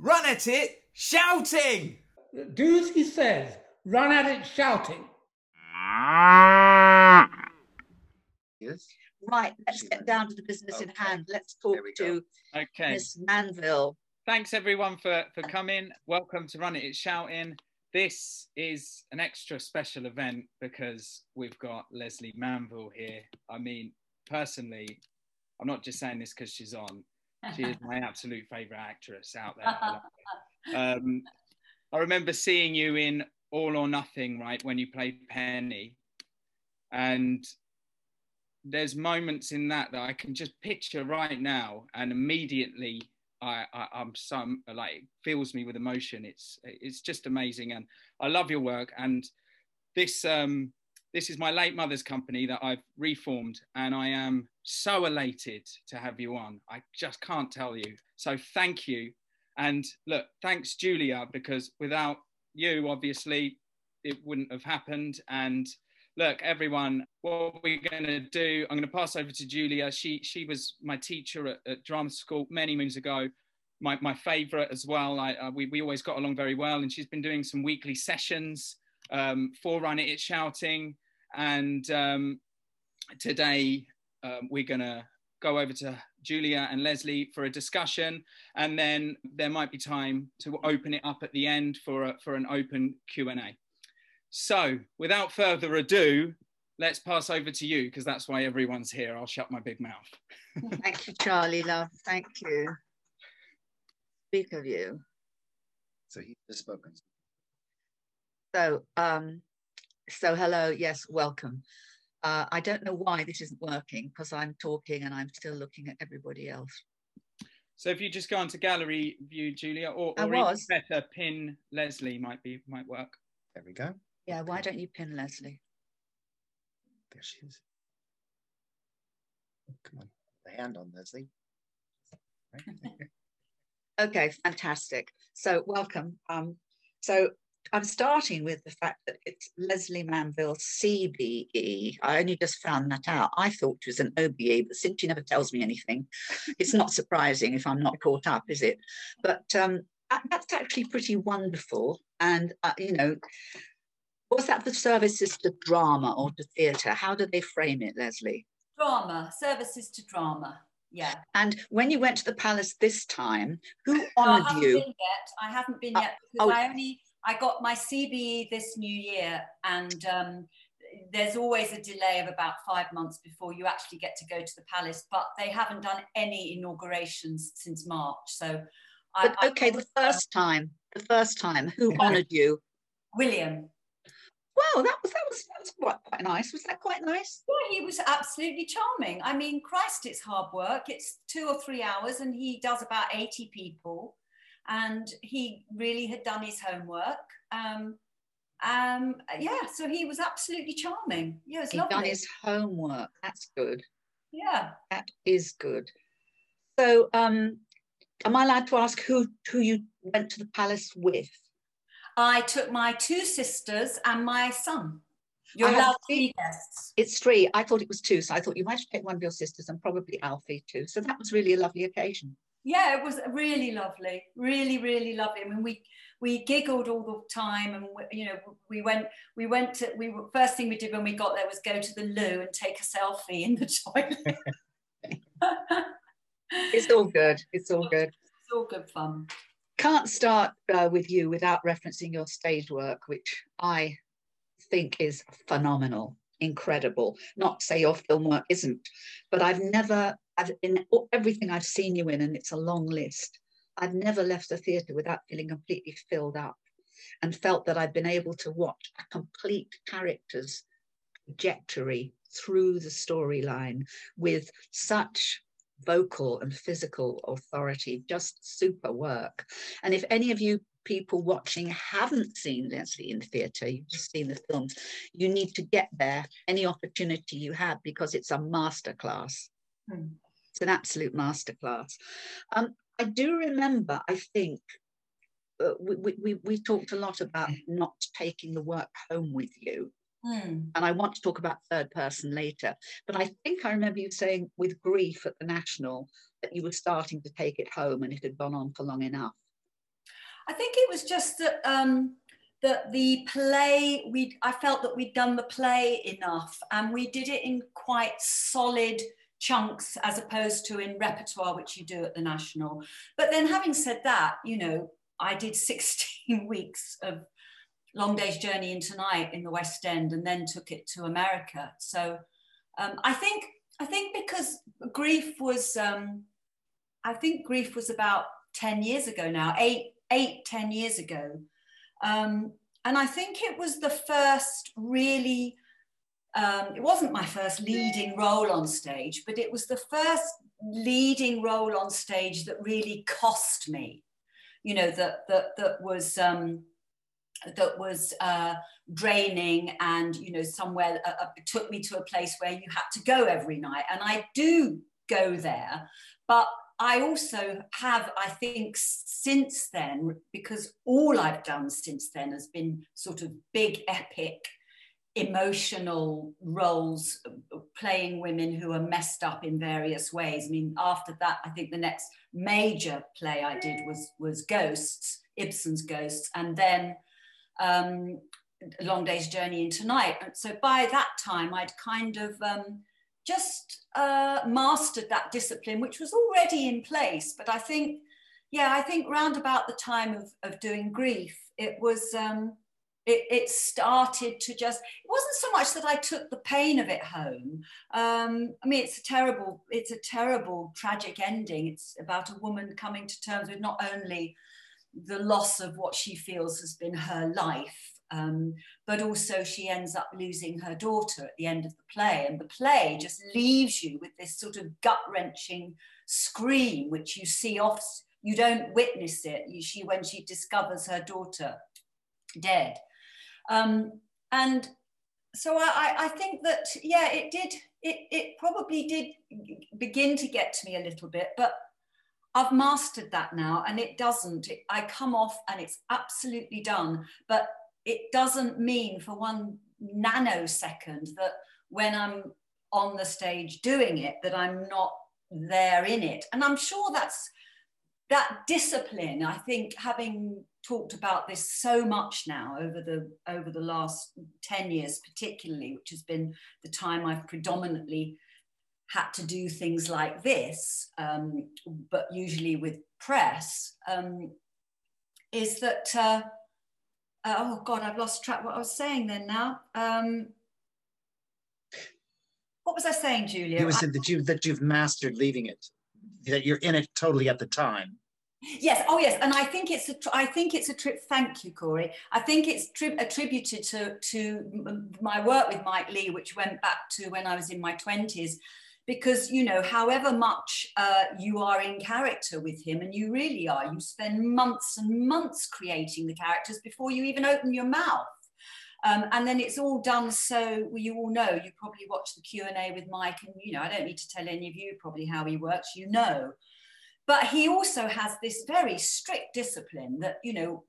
run at it shouting. Do as he says, run at it shouting. Yes. Right, let's get down to the business in hand. Let's talk There we to Okay. Miss Manville. Thanks everyone for for coming. Welcome to Run It It's Shouting. This is an extra special event because we've got Lesley Manville here. I mean, personally, I'm not just saying this because she's on. She is my absolute favorite actress out there. I. Um, I remember seeing you in All or Nothing, right, when you played Penny, and there's moments in that that I can just picture right now, and immediately I, I I'm some like it fills me with emotion. It's it's just amazing, and I love your work. And this um this is my late mother's company that I've reformed, and I am so elated to have you on. I just can't tell you. So thank you, and look, thanks Julia, because without you, obviously, it wouldn't have happened. And look, everyone, what we're going to do, I'm going to pass over to Julia. She she was my teacher at, at drama school many moons ago. My, my favorite as well. I, uh, we, we always got along very well, and she's been doing some weekly sessions um, for Run It It's Shouting. And um, today um, we're going to go over to Julia and Lesley for a discussion, and then there might be time to open it up at the end for a, for an open Q and A. So, without further ado, let's pass over to you because that's why everyone's here. I'll shut my big mouth. Thank you, Charlie, love. Thank you. Speak of you. So he has spoken. So, um, so hello, yes, welcome. Uh, I don't know why this isn't working because I'm talking and I'm still looking at everybody else. So, if you just go onto gallery view, Julia, or, or even better, pin Lesley might be might work. There we go. Yeah, why don't you pin Lesley? There she is. Oh, Come on, the hand on Lesley. Right. Okay, fantastic. So welcome. Um, so I'm starting with the fact that it's Lesley Manville CBE. I only just found that out. I thought it was an OBE, but since she never tells me anything, it's not surprising if I'm not caught up, is it? But um, that's actually pretty wonderful. And, uh, you know, was that for services to drama or to theatre? How do they frame it, Lesley? Drama, services to drama. Yeah. And when you went to the palace this time, who honoured No, I you? been yet. I haven't been Uh, yet because oh. I only I got my CBE this new year, and um, there's always a delay of about five months before you actually get to go to the palace. But they haven't done any inaugurations since March, so. I- okay, the uh, first time, the first time, who honoured you? William. Well, that was that was that was quite quite nice. Was that quite nice? Yeah, he was absolutely charming. I mean, Christ, it's hard work. It's two or three hours, and he does about 80 people. And he really had done his homework. Um, um, yeah, so he was absolutely charming. Yeah, it was He'd lovely. done his homework. That's good. yeah. That is good. So, um, am I allowed to ask who who you went to the palace with? I took my two sisters and my son. You're allowed three- three guests. It's three. I thought it was two, so I thought you might take one of your sisters and probably Alfie too. So that was really a lovely occasion. Yeah, it was really lovely, really, really lovely. I mean, we we giggled all the time, and we- you know, we went we went to we were- first thing we did when we got there was go to the loo and take a selfie in the toilet. It's all good. It's all good. It's all good fun. can't start uh, with you without referencing your stage work, which I think is phenomenal, incredible. Not say your film work isn't, but I've never, I've in everything I've seen you in, and it's a long list. I've never left the theatre without feeling completely filled up, and felt that I've been able to watch a complete character's trajectory through the storyline with such vocal and physical authority, just super work. And if any of you people watching haven't seen Lesley in the theatre, you've just seen the films, you need to get there any opportunity you have because it's a masterclass. Hmm. It's an absolute masterclass. Um, I do remember, I think, uh, we, we, we, talked a lot about not taking the work home with you Hmm. and I want to talk about third person later. But I think I remember you saying with grief at the National that you were starting to take it home and it had gone on for long enough. I think it was just that um, that the play we I felt that we'd done the play enough, and we did it in quite solid chunks as opposed to in repertoire, which you do at the National. But then, having said that, you know, I did 16 weeks of Long Day's Journey into Night in the West End, and then took it to America. So um, I think I think because grief was um, I think grief was about 10 years ago now, eight, eight, 10 years ago. Um, and I think it was the first really, um, it wasn't my first leading role on stage, but it was the first leading role on stage that really cost me, you know, that, that, that was, um, that was uh, draining and, you know, somewhere uh, uh took me to a place where you had to go every night. And I do go there, but I also have, I think, since then, because all I've done since then has been sort of big, epic, emotional roles, playing women who are messed up in various ways. I mean, after that, I think the next major play I did was was Ghosts, Ibsen's Ghosts, and then um, Long Day's Journey into Night. And so by that time, I'd kind of um, just uh, mastered that discipline, which was already in place. But I think, yeah, I think round about the time of, of doing grief, it was, um, it, it, started to just, it wasn't so much that I took the pain of it home. Um, I mean, it's a terrible, it's a terrible, tragic ending. It's about a woman coming to terms with not only the loss of what she feels has been her life, um, but also she ends up losing her daughter at the end of the play. And the play just leaves you with this sort of gut wrenching scream, which you see off, you don't witness it. You, she, when she discovers her daughter dead. Um, and so I, I think that, yeah, it did, it, it probably did begin to get to me a little bit, but I've mastered that now and it doesn't. It, I come off and it's absolutely done. But it doesn't mean for one nanosecond that when I'm on the stage doing it, that I'm not there in it. And I'm sure that's that discipline. I think having talked about this so much now over the over the last 10 years, particularly, which has been the time I've predominantly had to do things like this, um, but usually with press, um, is that uh, uh, oh God, I've lost track what I was saying then now. Um, what was I saying, Julia? You said that you that you've mastered leaving it, that you're in it totally at the time. Yes. Oh, yes. And I think it's a. I think it's a trip. Thank you, Corey. I think it's tri- attributed to to my work with Mike Leigh, which went back to when I was in my twenties, because you know however much uh, you are in character with him and you really are you spend months and months creating the characters before you even open your mouth. Um, and then it's all done so well, you all know you probably watch the q&a with mike and you know i don't need to tell any of you probably how he works you know. But he also has this very strict discipline that you know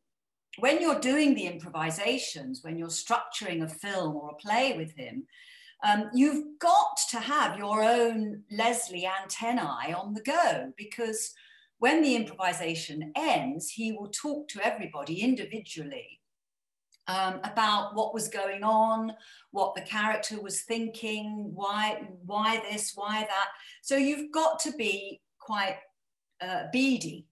when you're doing the improvisations when you're structuring a film or a play with him um, you've got to have your own Lesley antennae on the go because when the improvisation ends, he will talk to everybody individually um, about what was going on, what the character was thinking, why, why this, why that. So you've got to be quite uh, beady.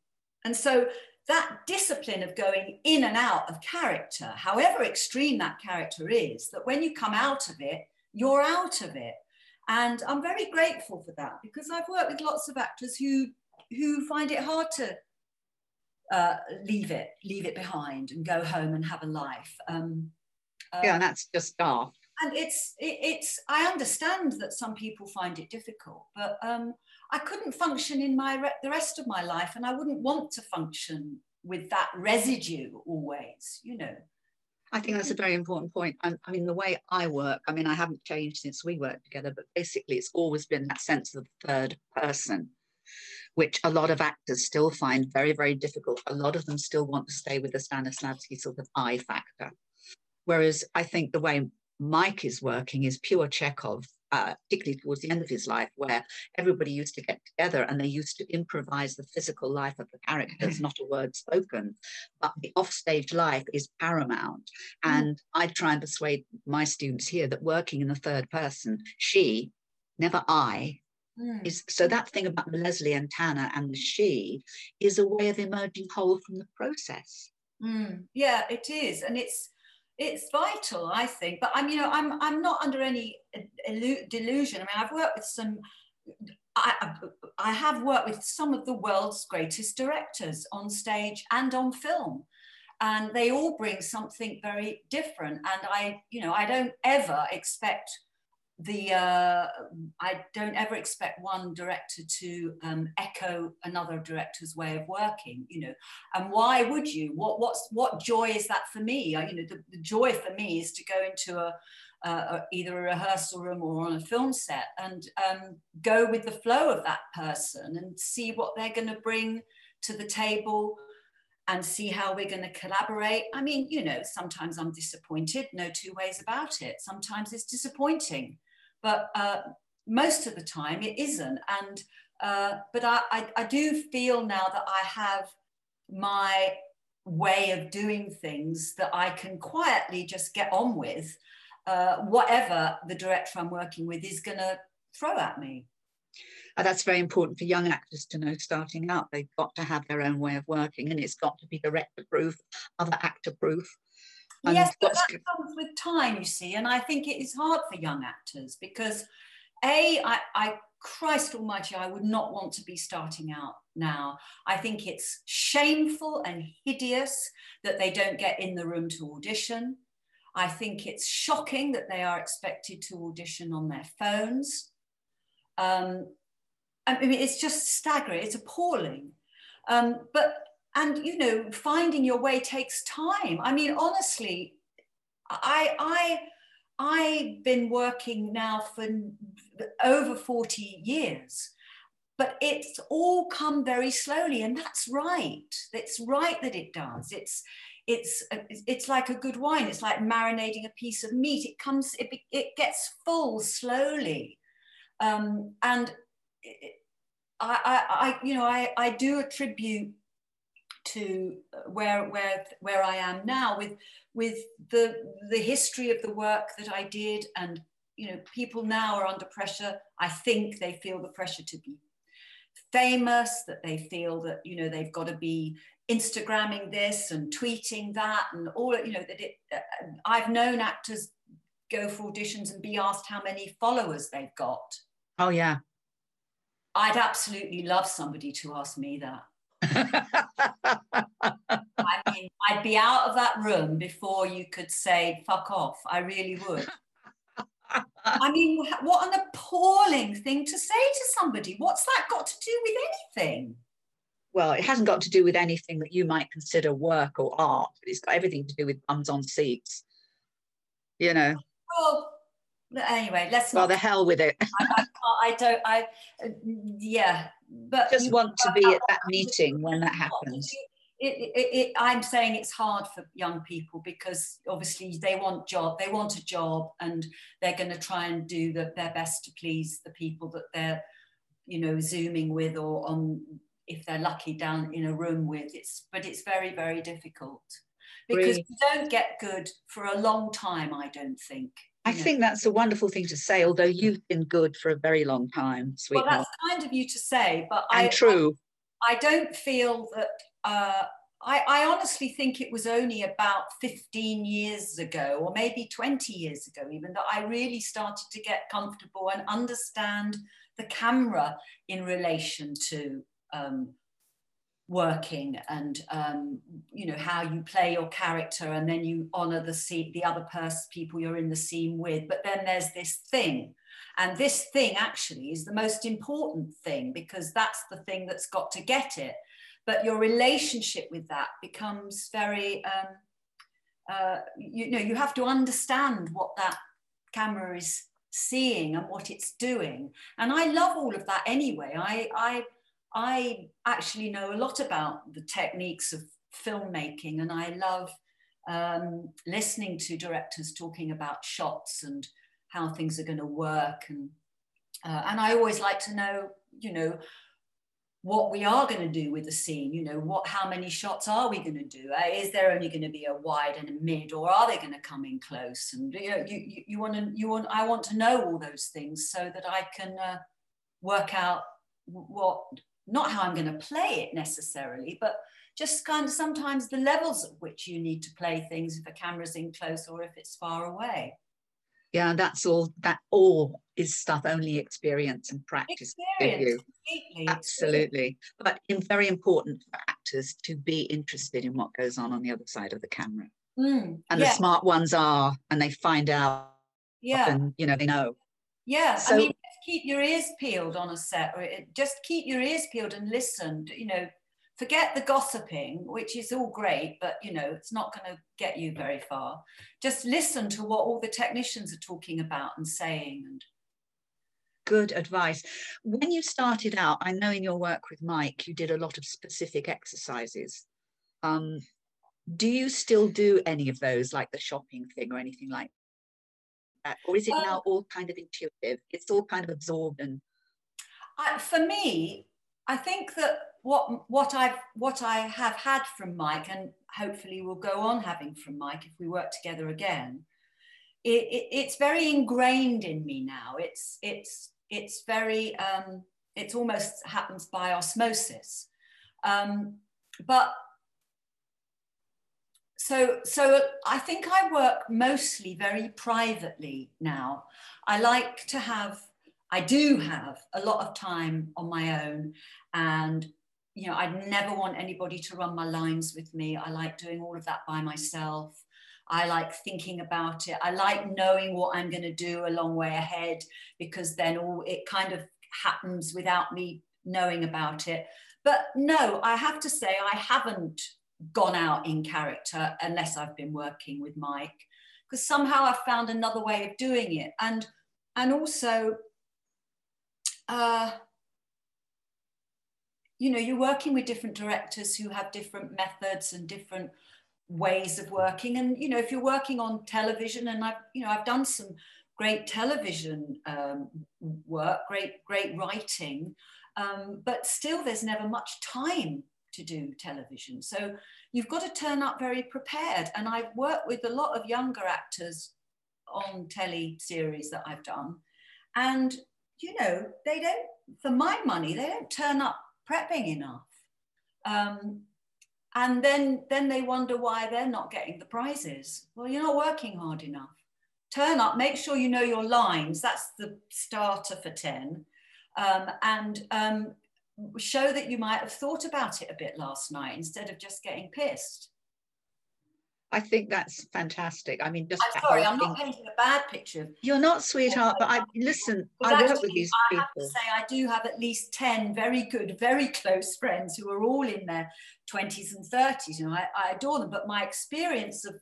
And so that discipline of going in and out of character, however extreme that character is, that when you come out of it, you're out of it. And I'm very grateful for that because I've worked with lots of actors who who find it hard to uh, leave it, leave it behind, and go home and have a life. Um, uh, yeah, that's just daft. And it's it, it's I understand that some people find it difficult, but um, I couldn't function in my re- the rest of my life, and I wouldn't want to function with that residue always. You know. I think that's a very important point. I, I mean, the way I work, I mean, I haven't changed since we worked together, but basically it's always been that sense of the third person, which a lot of actors still find very, very difficult. A lot of them still want to stay with the Stanislavski sort of I factor. Whereas I think the way Mike is working is pure Chekhov. Uh, particularly towards the end of his life, where everybody used to get together and they used to improvise the physical life of the characters, not a word spoken. But the offstage life is paramount. Mm. And I try and persuade my students here that working in the third person, she, never I, Mm. is so that thing about the Lesley and Tanner and the she is a way of emerging whole from the process. Mm, yeah, it is, and it's it's vital, I think. But I'm, you know, I'm I'm not under any delusion. I mean, I've worked with some. I, I have worked with some of the world's greatest directors on stage and on film, and they all bring something very different. And I, you know, I don't ever expect the uh, I don't ever expect one director to um, echo another director's way of working, you know. And why would you? What what's what joy is that for me? Uh, you know, the, the joy for me is to go into a either a rehearsal room or on a film set and um, go with the flow of that person and see what they're going to bring to the table and see how we're going to collaborate. I mean, you know, sometimes I'm disappointed, no two ways about it. Sometimes it's disappointing but uh, most of the time it isn't. And uh, but I, I, I, do feel now that I have my way of doing things that I can quietly just get on with, uh, whatever the director I'm working with is going to throw at me. That's very important for young actors to know starting out. They've got to have their own way of working, and it's got to be director proof, other actor proof. And yes, but that comes with time, you see, and I think it is hard for young actors because, a, I, I, Christ Almighty, I would not want to be starting out now. I think it's shameful and hideous that they don't get in the room to audition. I think it's shocking that they are expected to audition on their phones. Um, I mean, it's just staggering. It's appalling. Um, but and you know finding your way takes time. I mean honestly i i i've been working now for over 40 years but it's all come very slowly and that's right. It's right that it does. It's it's it's like a good wine. It's like marinating a piece of meat. It comes it, it gets full slowly. Um, and it, I, I, I you know I, I do attribute to where where where I am now with with the the history of the work that I did. And you know people now are under pressure. I think they feel the pressure to be famous that they feel that you know they've got to be instagramming this and tweeting that and all you know that it uh, I've known actors go for auditions and be asked how many followers they've got. Oh yeah. I'd absolutely love somebody to ask me that I mean, I'd be out of that room before you could say fuck off. I really would. I mean, what an appalling thing to say to somebody. What's that got to do with anything? well, it hasn't got to do with anything that you might consider work or art, but it's got everything to do with bums on seats. You know, Well, anyway, let's well, not. the hell with it. I, I, I don't. I yeah, but Just want to be at that meeting when that happens. It, it, it, I'm saying it's hard for young people because obviously they want job, they want a job, and they're going to try and do the, their best to please the people that they're, you know, zooming with or on if they're lucky down in a room with. It's but it's very very difficult because Really? you don't get good for a long time. I don't think. I know. think that's a wonderful thing to say, although you've been good for a very long time, sweetheart. Well, that's kind of you to say, but and I, true. I don't feel that. Uh, I, I honestly think it was only about 15 years ago, or maybe 20 years ago, even that I really started to get comfortable and understand the camera in relation to um, working and um, you know how you play your character and then you honor the scene, the other person, people you're in the scene with. But then there's this thing and this thing actually is the most important thing because that's the thing that's got to get it. But your relationship with that becomes very, um, uh, you know, you have to understand what that camera is seeing and what it's doing. And I love all of that anyway. I, I, I actually know a lot about the techniques of filmmaking and I love um, listening to directors talking about shots and how things are going to work and uh, and I always like to know, you know, what we are going to do with the scene. You know, what how many shots are we going to do? Uh, is there only going to be a wide and a mid, or are they going to come in close? And you know, you, you, want to you want I want to know all those things so that I can uh, work out what not how I'm going to play it necessarily, but just kind of sometimes the levels at which you need to play things if a camera's in close or if it's far away. Yeah, that's all. That all is stuff only experience and practice you. completely. Absolutely, but in, very important for actors to be interested in what goes on on the other side of the camera. Mm, And yeah, the smart ones are, and they find out, yeah, and you know they know. yeah. So- I mean, keep your ears peeled on a set, or it, just keep your ears peeled and listen. You know, forget the gossiping, which is all great, but you know, it's not going to get you very far. Just listen to what all the technicians are talking about and saying, and Good advice. When you started out, I know in your work with Mike, you did a lot of specific exercises. Um, do you still do any of those, like the shopping thing or anything like that? Or is it Um, now all kind of intuitive? It's all kind of absorbed and I, for me, I think that what what I've what I have had from Mike, and hopefully will go on having from Mike if we work together again, it, it, it's very ingrained in me now. It's it's it's very um, it's almost happens by osmosis, um, but so so I think I work mostly very privately now. I like to have I do have a lot of time on my own and you know I'd never want anybody to run my lines with me. I like doing all of that by myself. I like thinking about it. I like knowing what I'm going to do a long way ahead because then all it kind of happens without me knowing about it. But no, I have to say I haven't gone out in character unless I've been working with Mike because somehow I've found another way of doing it. And and also uh, you know you're working with different directors who have different methods and different ways of working. And you know if you're working on television and I've you know I've done some great television um, work great great writing um, but still there's never much time to do television. So you've got to turn up very prepared. And I've worked with a lot of younger actors on telly series that I've done. And you know they don't for my money they don't turn up prepping enough. Um, and then then they wonder why they're not getting the prizes. Well you're not working hard enough. Turn up make sure you know your lines. That's the starter for 10 um, and um, show that you might have thought about it a bit last night instead of just getting pissed I think that's fantastic. I mean, just i'm sorry i'm not painting a bad picture You're not, sweetheart, but I listen. I work actually, with these I have to people. say, I do have at least 10 very good, very close friends who are all in their 20s and 30s. You know, I, I adore them, but my experience of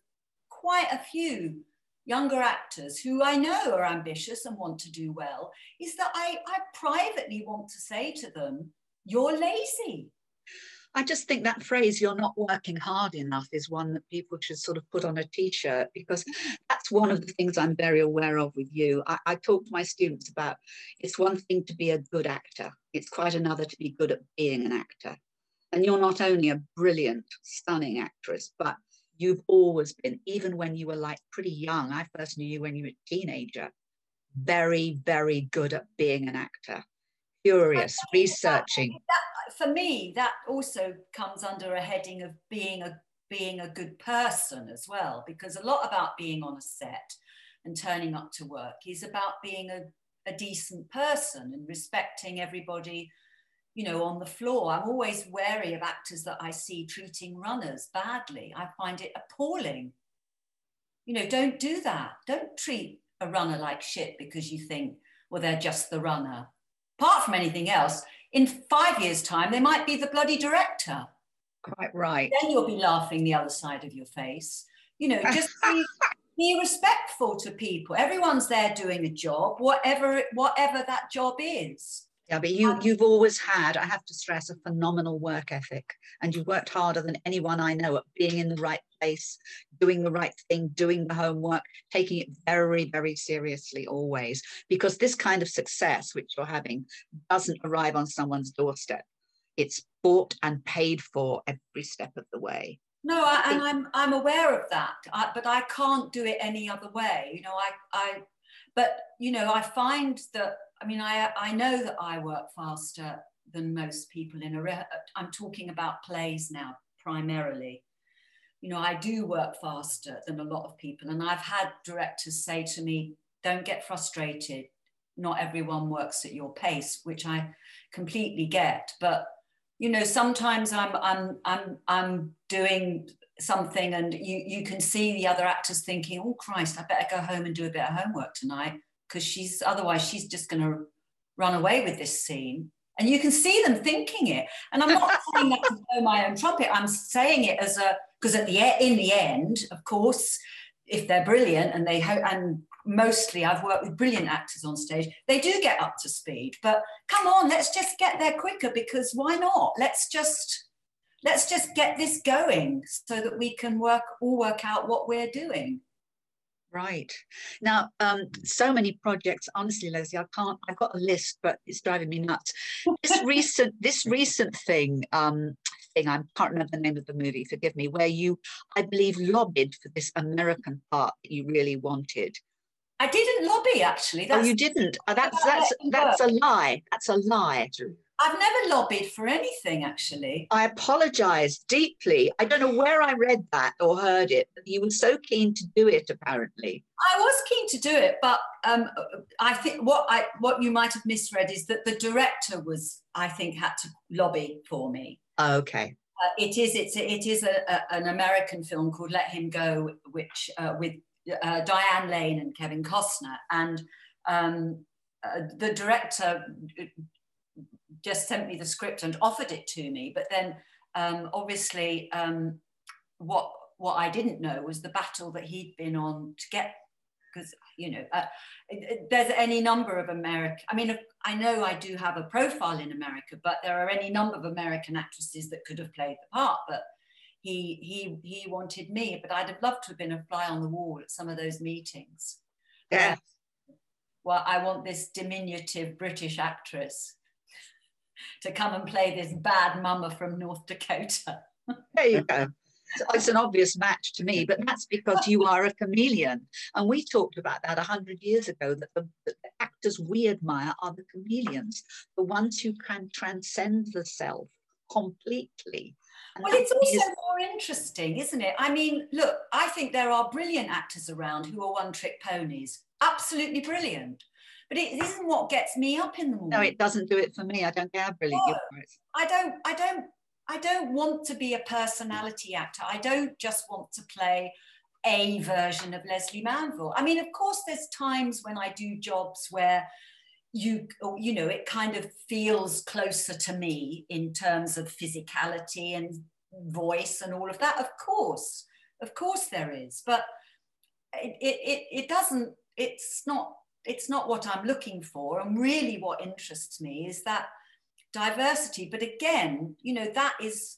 quite a few younger actors who I know are ambitious and want to do well is that I, I privately want to say to them, you're lazy. I just think that phrase, you're not working hard enough, is one that people should sort of put on a t shirt because that's one of the things I'm very aware of with you. I, I talk to my students about it's one thing to be a good actor, it's quite another to be good at being an actor. And you're not only a brilliant, stunning actress, but you've always been, even when you were like pretty young, I first knew you when you were a teenager, very, very good at being an actor, curious, researching. That, for me, that also comes under a heading of being a being a good person as well, because a lot about being on a set and turning up to work is about being a, a decent person and respecting everybody, you know, on the floor. I'm always wary of actors that I see treating runners badly. I find it appalling. You know, don't do that. Don't treat a runner like shit because you think, well, they're just the runner. Apart from anything else, in five years' time, they might be the bloody director. Quite right. Then you'll be laughing the other side of your face. You know, just be, be respectful to people. Everyone's there doing a job, whatever whatever that job is. Yeah, but you you've always had, I have to stress, a phenomenal work ethic, and you've worked harder than anyone I know at being in the right place, doing the right thing, doing the homework, taking it very, very seriously always. Because this kind of success which you're having doesn't arrive on someone's doorstep. It's bought and paid for every step of the way. No, I, and I'm I'm aware of that, I, but I can't do it any other way. You know, I I, but you know, I find that I mean, I I know that I work faster than most people in a. Re- I'm talking about plays now primarily. You know, I do work faster than a lot of people, and I've had directors say to me, "Don't get frustrated. Not everyone works at your pace," which I completely get, but you know sometimes i'm i'm i'm i'm doing something and you you can see the other actors thinking oh christ i better go home and do a bit of homework tonight because she's otherwise she's just going to run away with this scene. And you can see them thinking it. And i'm not saying that to blow my own trumpet. I'm saying it as a because at the in the end of course if they're brilliant and they ho- and mostly I've worked with brilliant actors on stage, they do get up to speed. But come on, let's just get there quicker because why not? Let's just let's just get this going so that we can work all work out what we're doing. Right. Now, um, so many projects, honestly, Lesley, I can't, I've got a list, but it's driving me nuts. This recent, this recent thing, um, thing, I can't remember the name of the movie, forgive me, where you, I believe, lobbied for this American part that you really wanted. I didn't lobby actually. oh, you didn't? Oh, that's, that's, that's a lie. That's a lie. I've never lobbied for anything actually. I apologize deeply. I don't know where I read that or heard it, but you were so keen to do it, apparently. I was keen to do it, but um, I think what I what you might have misread is that the director was, I think, had to lobby for me. Okay. Uh, it is it's it is a, a, an American film called Let Him Go, which uh, with uh, Diane Lane and Kevin Costner, and um, uh, the director just sent me the script and offered it to me. But then, um, obviously, um, what what I didn't know was the battle that he'd been on to get. Because you know, uh, there's any number of American. I mean, I know I do have a profile in America, but there are any number of American actresses that could have played the part. But he he he wanted me, but I'd have loved to have been a fly on the wall at some of those meetings. Yeah. Well, I want this diminutive British actress to come and play this bad mama from North Dakota. There you go. It's an obvious match to me, but that's because you are a chameleon. And we talked about that 100 years ago that the, that the actors we admire are the chameleons, the ones who can transcend the self completely. Well, it's also more interesting, isn't it? I mean, look, I think there are brilliant actors around who are one trick ponies, absolutely brilliant. But it isn't what gets me up in the morning. no, it doesn't do it for me. I don't care brilliant No. I don't, I don't, I don't want to be a personality actor. I don't just want to play a version of Lesley Manville. I mean, of course, there's times when I do jobs where you, you know, it kind of feels closer to me in terms of physicality and voice and all of that. Of course, of course, there is, but it, it, it, doesn't. It's not. It's not what I'm looking for. And really, what interests me is that diversity. But again, you know, that is,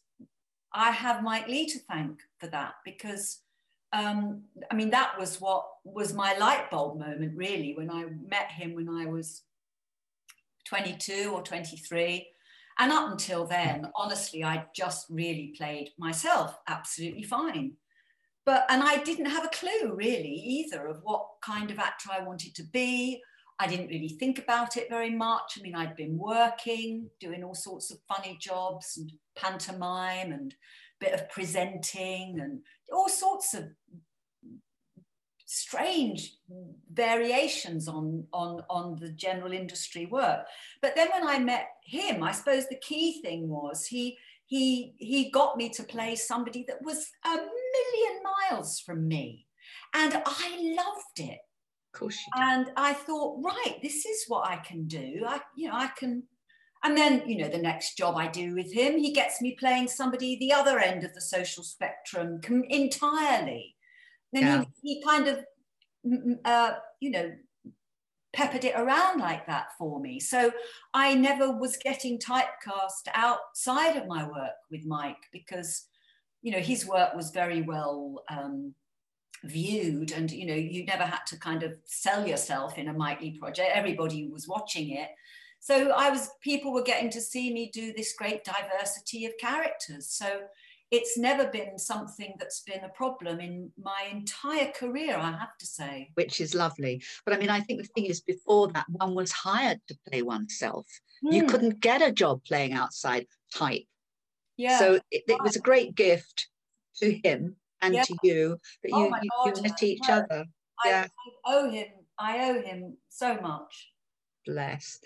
I have Mike Leigh to thank for that because, um, I mean, that was what was my light bulb moment really when I met him when I was 22 or 23. And up until then, hmm. honestly, I just really played myself absolutely fine. But, and I didn't have a clue really either of what kind of actor I wanted to be. I didn't really think about it very much. I mean, I'd been working, doing all sorts of funny jobs and pantomime and a bit of presenting and all sorts of strange variations on, on, on the general industry work. But then when I met him, I suppose the key thing was he, he, he got me to play somebody that was a million miles from me. And I loved it Of course and I thought, right, this is what I can do. I, you know, I can. And then, you know, the next job I do with him, he gets me playing somebody the other end of the social spectrum entirely. Then Yeah. he, he kind of, uh, you know, peppered it around like that for me. So I never was getting typecast outside of my work with Mike because, you know, his work was very well um, viewed and, you know, you never had to kind of sell yourself in a Mike Leigh project. Everybody was watching it. So I was, people were getting to see me do this great diversity of characters. So it's never been something that's been a problem in my entire career, I have to say. Which is lovely. But I mean, I think the thing is, before that, one was hired to play oneself. Mm. You hmm. couldn't get a job playing outside type. Yeah. So it, it was a great gift to him and yeah. to you that oh you, you, you met each other. I, yeah. I owe him. I owe him so much bless.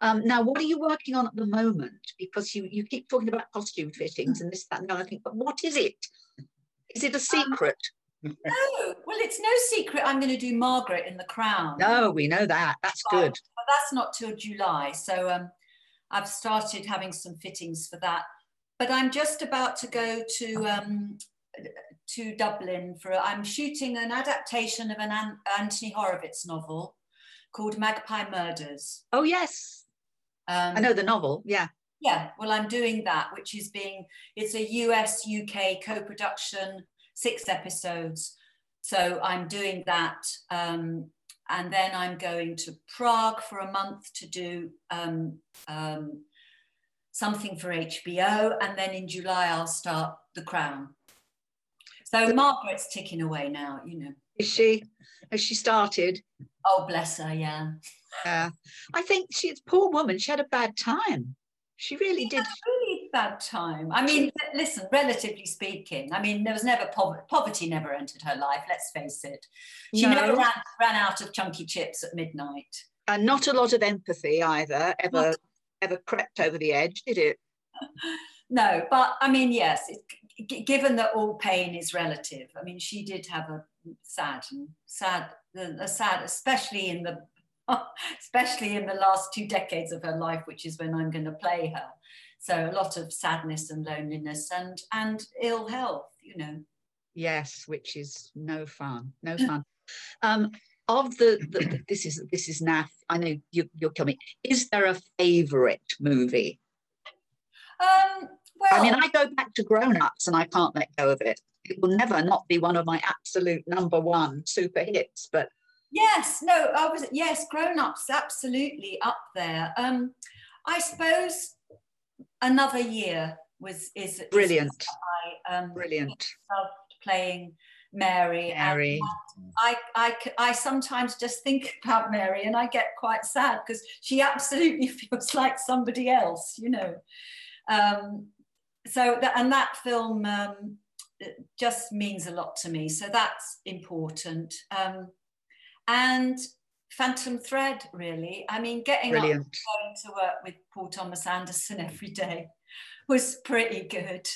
Um, now, what are you working on at the moment? Because you, you keep talking about costume fittings and this, that, and the other thing, but what is it? Is it a um, secret? Um, no, well, it's no secret. I'm going to do Margaret in The Crown. No, we know that. That's but, good. But that's not till July. So um, I've started having some fittings for that. But I'm just about to go to um, to Dublin for. I'm shooting an adaptation of an Anthony Horowitz novel called Magpie Murders. Oh, yes. Um, I know the novel, yeah. Yeah, well, I'm doing that, which is being, it's a US UK co production, six episodes. So I'm doing that. Um, and then I'm going to Prague for a month to do um, um, something for HBO. And then in July, I'll start The Crown. So Margaret's ticking away now, you know. Is she? Has she started? Oh, bless her, yeah. Yeah. I think she's poor woman. She had a bad time. She really she did. really bad time. I mean, listen, relatively speaking, I mean, there was never poverty, poverty never entered her life, let's face it. She no. never ran, ran out of chunky chips at midnight. And not a lot of empathy either, ever, not... ever crept over the edge, did it? no, but I mean, yes, it, given that all pain is relative, I mean, she did have a sad and sad, the, sad, especially in the especially in the last two decades of her life, which is when I'm going to play her. So a lot of sadness and loneliness and and ill health, you know. Yes, which is no fun, no fun. um, of the, the, this is this is naff. I know you, you're coming. Is there a favourite movie? Um, well, I mean, I go back to Grown Ups and I can't let go of it it will never not be one of my absolute number one super hits, but yes, no, I was yes, grown ups absolutely up there. Um, I suppose another year was is brilliant. I, um, brilliant. Loved playing Mary. Mary. I, I, I sometimes just think about Mary and I get quite sad because she absolutely feels like somebody else, you know. Um, so that and that film um, just means a lot to me. So that's important. Um, and Phantom Thread, really. I mean, getting Brilliant. up to work with Paul Thomas Anderson every day was pretty good.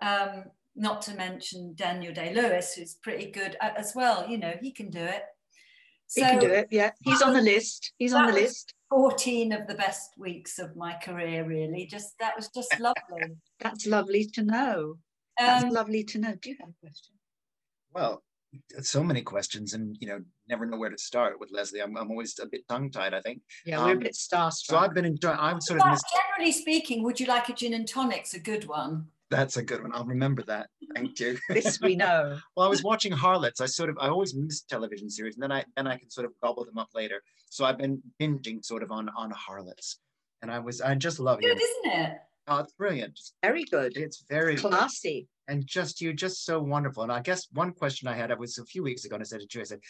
Um, not to mention Daniel Day Lewis, who's pretty good as well. You know, he can do it. So, he can do it. Yeah, he's on the list. He's on the list. 14 of the best weeks of my career, really. Just that was just lovely. That's lovely to know. That's um, lovely to know. Do you have a question? Well, so many questions, and you know, never know where to start with Lesley. I'm, I'm always a bit tongue tied. I think. Yeah, um, we're a um, bit starstruck. So I've been enjoying. I'm sort of. Missed... Generally speaking, would you like a gin and tonic's a good one? That's a good one. I'll remember that. Thank you. this we know. well, I was watching Harlots. I sort of I always miss television series, and then I then I can sort of gobble them up later. So I've been binging sort of on on Harlots, and I was I just love it. Good, isn't it? Oh, it's brilliant. Very good. It's very classy. And just you, just so wonderful. And I guess one question I had, I was a few weeks ago, and I said to you, I said,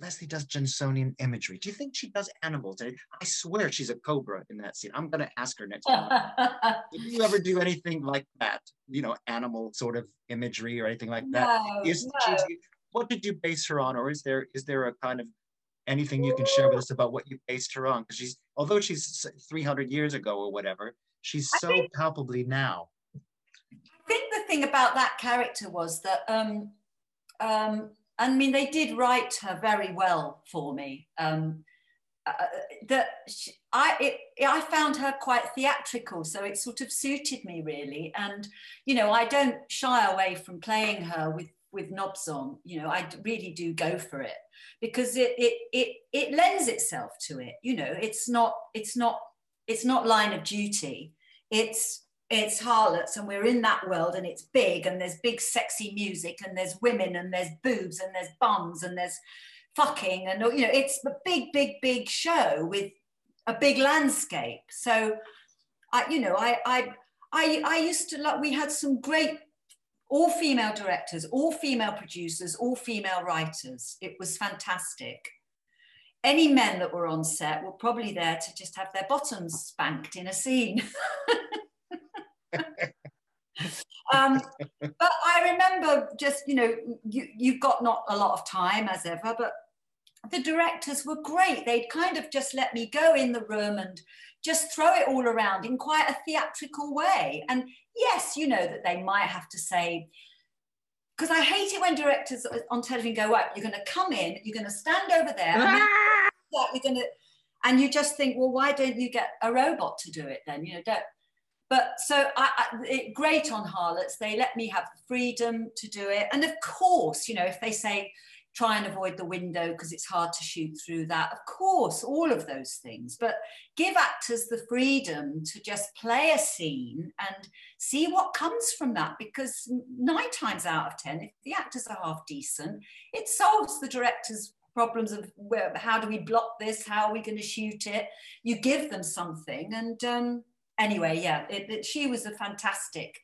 Lesley does Johnsonian imagery. Do you think she does animals? I swear she's a cobra in that scene. I'm going to ask her next time. Did you ever do anything like that? You know, animal sort of imagery or anything like that? No, is, no. She, what did you base her on, or is there is there a kind of anything you can share with us about what you based her on? Because she's although she's 300 years ago or whatever, she's so think, palpably now. I think the thing about that character was that, um, um, I mean, they did write her very well for me. Um, uh, that I I found her quite theatrical, so it sort of suited me really. And you know, I don't shy away from playing her with with knobs on. You know, I really do go for it because it it it it lends itself to it. You know, it's not it's not it's not line of duty. It's it's harlots and we're in that world and it's big and there's big sexy music and there's women and there's boobs and there's bums and there's fucking and you know it's a big big big show with a big landscape. So i you know i i i, I used to like we had some great all female directors all female producers all female writers. It was fantastic. Any men that were on set were probably there to just have their bottoms spanked in a scene um, but I remember just, you know, you, you've got not a lot of time as ever, but the directors were great. They'd kind of just let me go in the room and just throw it all around in quite a theatrical way. And yes, you know that they might have to say, because I hate it when directors on television go, right, you're going to come in, you're going to stand over there, and you're going to, and you just think, well, why don't you get a robot to do it then? You know, don't but so I, I, it, great on harlots. They let me have the freedom to do it. And of course you know if they say try and avoid the window because it's hard to shoot through that of course all of those things. But give actors the freedom to just play a scene and see what comes from that because nine times out of ten if the actors are half decent it solves the director's problems of where, how do we block this? How are we going to shoot it? You give them something and um, anyway, yeah, it, it, she was a fantastic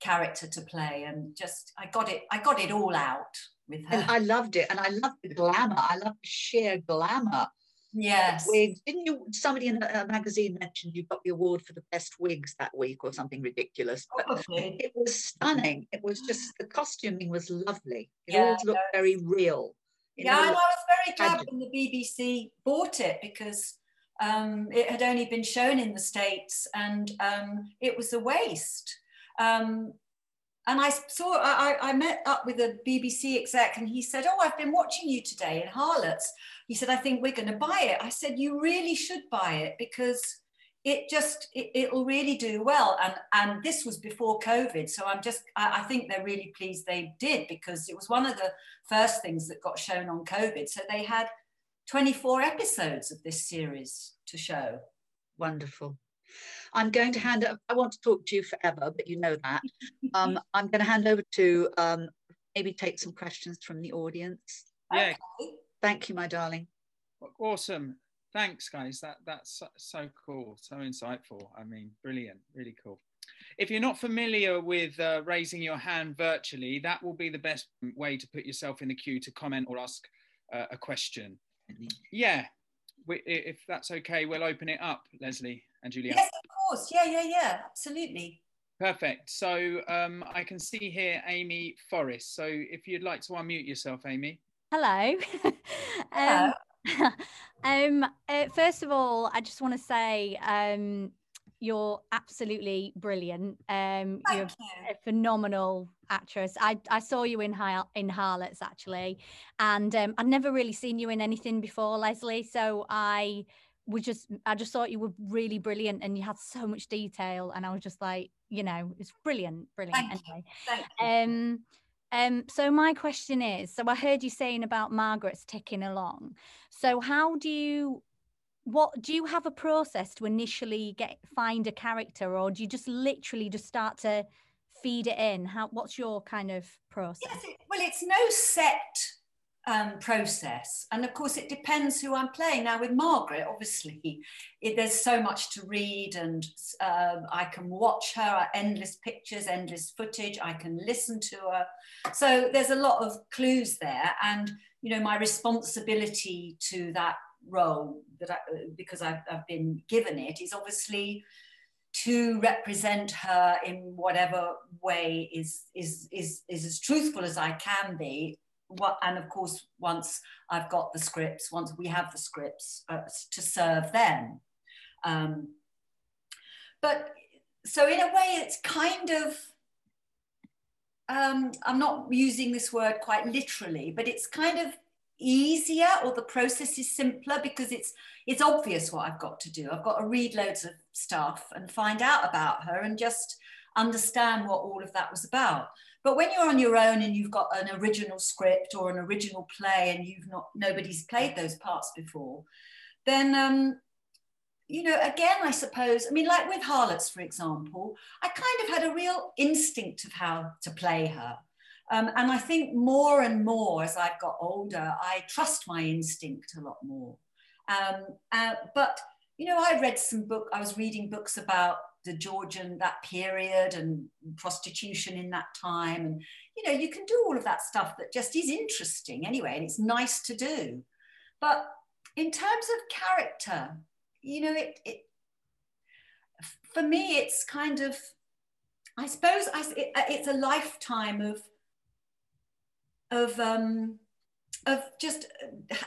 character to play, and just I got it, I got it all out with her. And I loved it, and I loved the glamour. I loved the sheer glamour. Yes. Wigs. Didn't you? Somebody in a, uh, magazine mentioned you got the award for the best wigs that week, or something ridiculous. But it was stunning. It was just the costuming was lovely. It yeah, always looked very real. Yeah, and I was very glad when the BBC bought it because um, it had only been shown in the States and um, it was a waste. Um, and I saw, I, I, met up with a BBC exec and he said, Oh, I've been watching you today in Harlots. He said, I think we're going to buy it. I said, You really should buy it because it just, it, will really do well. And, and this was before COVID. So I'm just, I, I think they're really pleased they did because it was one of the first things that got shown on COVID. So they had 24 episodes of this series to show. Wonderful. I'm going to hand it, I want to talk to you forever, but you know that. Um, I'm going to hand over to um, maybe take some questions from the audience. Yeah. Okay. Thank you, my darling. Awesome. Thanks, guys. That That's so, so cool, so insightful. I mean, brilliant, really cool. If you're not familiar with uh, raising your hand virtually, that will be the best way to put yourself in the queue to comment or ask uh, a question. Yeah, we, if that's okay, we'll open it up, Lesley and Julia. Yes, of course. Yeah, yeah, yeah, absolutely. Perfect. So um, I can see here Amy Forrest. So if you'd like to unmute yourself, Amy. Hello. Hello. um, um, uh, first of all, I just want to say um, you're absolutely brilliant. Um, Thank you're you. a phenomenal actress. I, I saw you in Har- in Harlots actually, and um, I'd never really seen you in anything before, Lesley. So I was just I just thought you were really brilliant, and you had so much detail, and I was just like, you know, it's brilliant, brilliant. Thank anyway, you. Thank you. um. Um, so my question is, so I heard you saying about Margaret's ticking along. So how do you what do you have a process to initially get find a character or do you just literally just start to feed it in? How what's your kind of process? Yes, it, well it's no set um, process. And of course it depends who i'm playing. Now with margaret obviously it, there's so much to read and um, i can watch her endless pictures endless footage i can listen to her. So there's a lot of clues there. And you know my responsibility to that role that I, because I've, I've been given it is obviously to represent her in whatever way is is is is as truthful as I can be. What, and of course, once I've got the scripts, once we have the scripts, uh, to serve them. Um, but so in a way, it's kind of um, I'm not using this word quite literally, but it's kind of easier or the process is simpler because it's it's obvious what I've got to do. I've got to read loads of stuff and find out about her and just understand what all of that was about. But when you're on your own and you've got an original script or an original play and you've not nobody's played those parts before, then um, you know, again, I suppose, I mean, like with Harlots, for example, I kind of had a real instinct of how to play her. Um, and I think more and more as I've got older, I trust my instinct a lot more. Um, uh, but, you know, I read some book, I was reading books about the Georgian, that period and prostitution in that time. And, you know, you can do all of that stuff that just is interesting anyway, and it's nice to do. But in terms of character, you know, it, it for me, it's kind of, I suppose I, it, it's a lifetime of, of, um, of just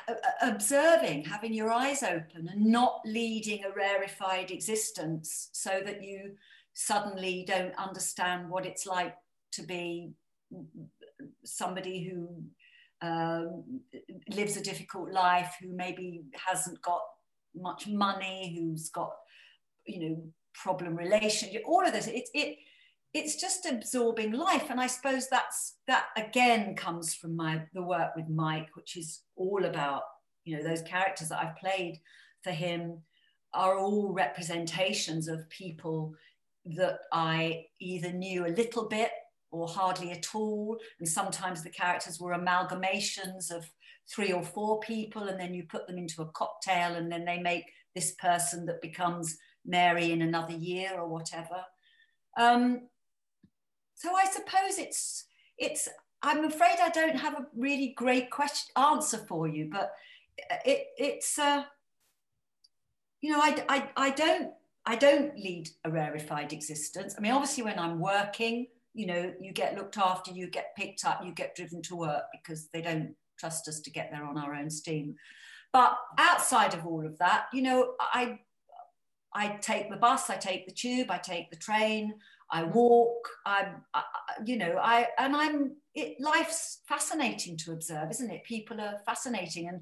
uh, observing, having your eyes open and not leading a rarefied existence so that you suddenly don't understand what it's like to be somebody who um, lives a difficult life, who maybe hasn't got much money, who's got, you know, problem relationship, all of this. It, it, it's just absorbing life. And I suppose that's, that again comes from my, the work with Mike, which is all about, you know, those characters that I've played for him are all representations of people that I either knew a little bit or hardly at all. And sometimes the characters were amalgamations of three or four people, and then you put them into a cocktail, and then they make this person that becomes Mary in another year or whatever. Um, so I suppose it's it's. I'm afraid I don't have a really great question answer for you, but it it's. Uh, you know, I, I, I don't I don't lead a rarefied existence. I mean, obviously, when I'm working, you know, you get looked after, you get picked up, you get driven to work because they don't trust us to get there on our own steam. But outside of all of that, you know, I I take the bus, I take the tube, I take the train, I walk. I'm, I, you know, I and I'm. It, life's fascinating to observe, isn't it? People are fascinating, and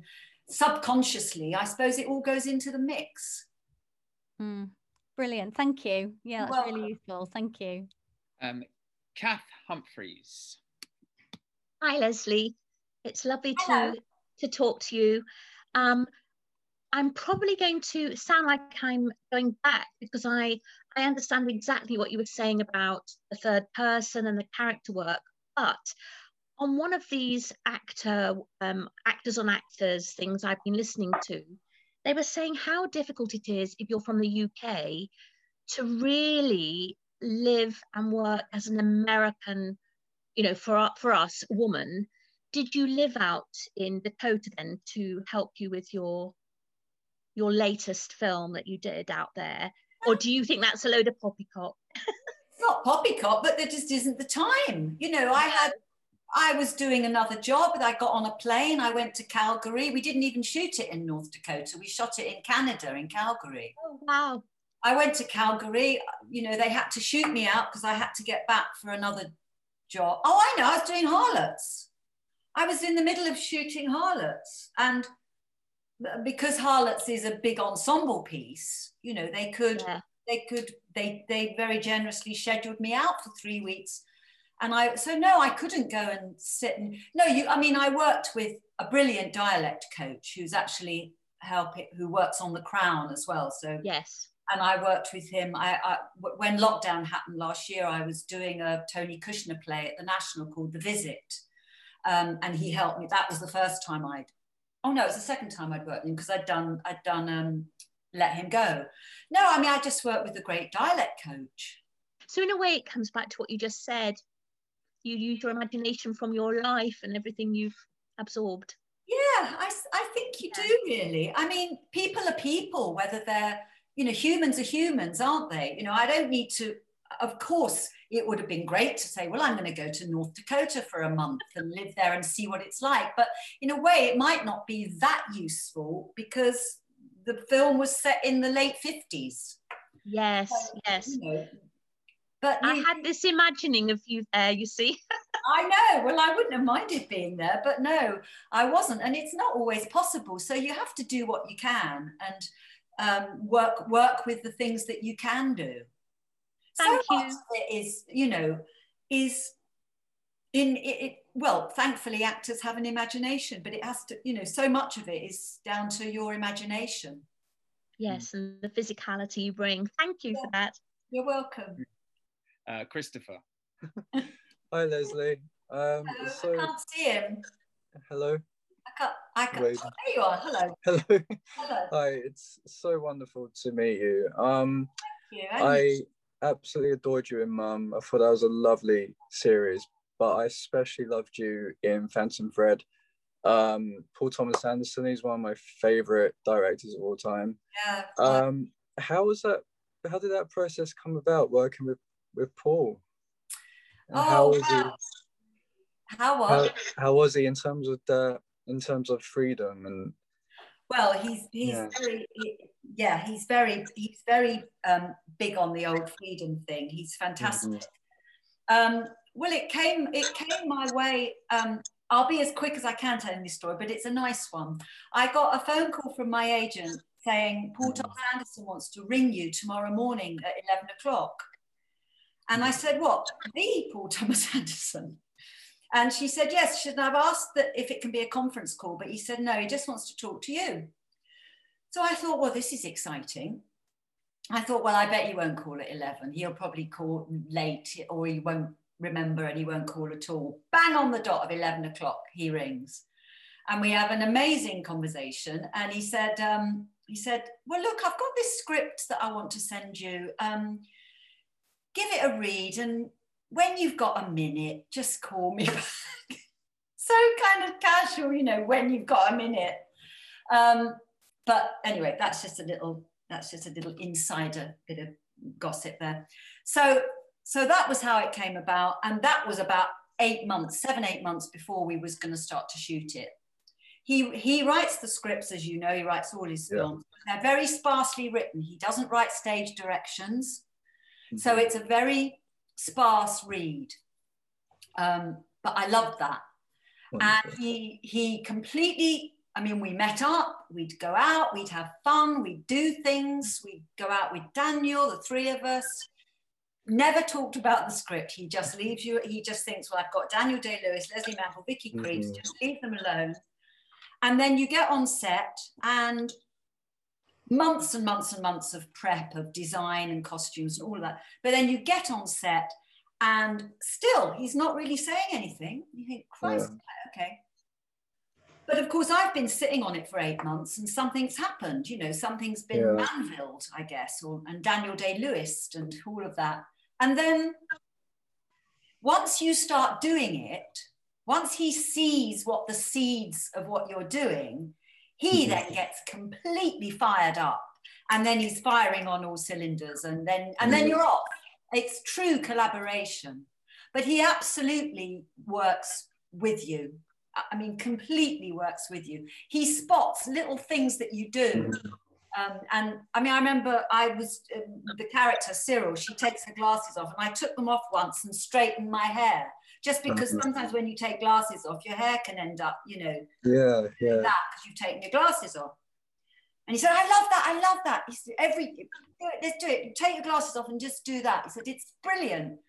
subconsciously, I suppose it all goes into the mix. Mm, brilliant, thank you. Yeah, that's really useful. Thank you. Um, Kath Humphreys. Hi, Lesley. It's lovely to to talk to you. Um, I'm probably going to sound like I'm going back because I I understand exactly what you were saying about the third person and the character work, but on one of these actor um, actors on actors things I've been listening to, they were saying how difficult it is if you're from the UK to really live and work as an American, you know, for for us woman did you live out in Dakota then to help you with your your latest film that you did out there? Or do you think that's a load of poppycock? it's not poppycock, but there just isn't the time. You know, I had I was doing another job, but I got on a plane. I went to Calgary. We didn't even shoot it in North Dakota. We shot it in Canada, in Calgary. Oh, wow. I went to Calgary. You know, they had to shoot me out because I had to get back for another job. Oh, I know. I was doing Harlots. I was in the middle of shooting Harlots, and because Harlots is a big ensemble piece, you know, they could, yeah. they could, they they very generously scheduled me out for three weeks, and I so no, I couldn't go and sit and no, you. I mean, I worked with a brilliant dialect coach who's actually helping, who works on the Crown as well. So yes, and I worked with him. I, I, when lockdown happened last year, I was doing a Tony Kushner play at the National called The Visit, um, and he helped me. That was the first time I'd. Oh no, it was the second time I'd worked with him because I'd done I'd done um, Let Him Go. No, I mean I just worked with a great dialect coach. So in a way, it comes back to what you just said. You use your imagination from your life and everything you've absorbed. Yeah, I, I think you do really. I mean, people are people, whether they're, you know, humans are humans, aren't they? You know, I don't need to, of course, it would have been great to say, well, I'm going to go to North Dakota for a month and live there and see what it's like. But in a way, it might not be that useful because the film was set in the late 50s. Yes, so, yes. You know, but I had this imagining of you there, you see. I know. Well, I wouldn't have minded being there, but no, I wasn't. And it's not always possible. So you have to do what you can and um, work work with the things that you can do Thank so you. much of it is, you know, is in it, it. Well, thankfully, actors have an imagination, but it has to, you know, so much of it is down to your imagination. Yes, and the physicality you bring. Thank you for that. You're welcome. Uh, Christopher. Hi, Lesley. Um, Hello, so, I can't see him. hello. I can't. I can't. Wait. There you are. Hello. Hello. Hello. Hi, it's so wonderful to meet you. Um, Thank you. I absolutely adored you in Mum. I thought that was a lovely series, but I especially loved you in Phantom Thread. Um, Paul Thomas Anderson, he's one of my favorite directors of all time. yeah, Um, how was that? How did that process come about working with with Paul? And how Oh, was he? wow. how How, how was he in terms of the in terms of freedom and Well, he's he's Yeah. very he- yeah he's very he's very um, big on the old freedom thing. He's fantastic. Um, well, it came it came my way. Um, I'll be as quick as I can telling this story, but it's a nice one. I got a phone call from my agent saying Paul Thomas Anderson wants to ring you tomorrow morning at eleven o'clock, and I said, "What? The Paul Thomas Anderson?" And she said, yes. Said, I've asked that if it can be a conference call, but he said, no, he just wants to talk to you. So I thought, well, this is exciting. I thought, well, I bet he won't call at 11. He'll probably call late or he won't remember and he won't call at all. Bang on the dot of 11 o'clock, he rings. And we have an amazing conversation. And he said, um, he said, well, look, I've got this script that I want to send you. Um, give it a read and when you've got a minute, just call me back. so kind of casual, you know, when you've got a minute. Um, but anyway, that's just a little, that's just a little insider bit of gossip there. So, so that was how it came about, and that was about eight months, seven, eight months before we was going to start to shoot it. He he writes the scripts, as you know, he writes all his Yeah. films. They're very sparsely written. He doesn't write stage directions, so it's a very sparse read. Um, but I loved that. And he he completely, I mean, we met up, we'd go out, we'd have fun, we'd do things, we'd go out with Daniel, the three of us. Never talked about the script. He just leaves you, he just thinks, well, I've got Daniel Day Lewis, Lesley Manville, Vicky Krieps, Mhm. just leave them alone. And then you get on set and months and months and months of prep of design and costumes and all of that. But then you get on set and still he's not really saying anything. You think, Christ, okay. But of course, I've been sitting on it for eight months and something's happened. You know, something's been Yeah. manvilled, I guess, or, and Daniel Day Lewis and all of that. And then once you start doing it, once he sees what the seeds of what you're doing, he Mhm. then gets completely fired up. And then he's firing on all cylinders, and then and then Mhm. you're off. It's true collaboration. But he absolutely works with you. I I mean, completely works with you. He spots little things that you do. Um, and I mean, I remember I was um, the character Cyril. She takes her glasses off, and I took them off once and straightened my hair, just because sometimes when you take glasses off, your hair can end up, you know, Yeah, yeah. that because you've taken your glasses off. And he said, I love that, I love that. He said, every do it, let's do it. Take your glasses off and just do that. He said, it's brilliant.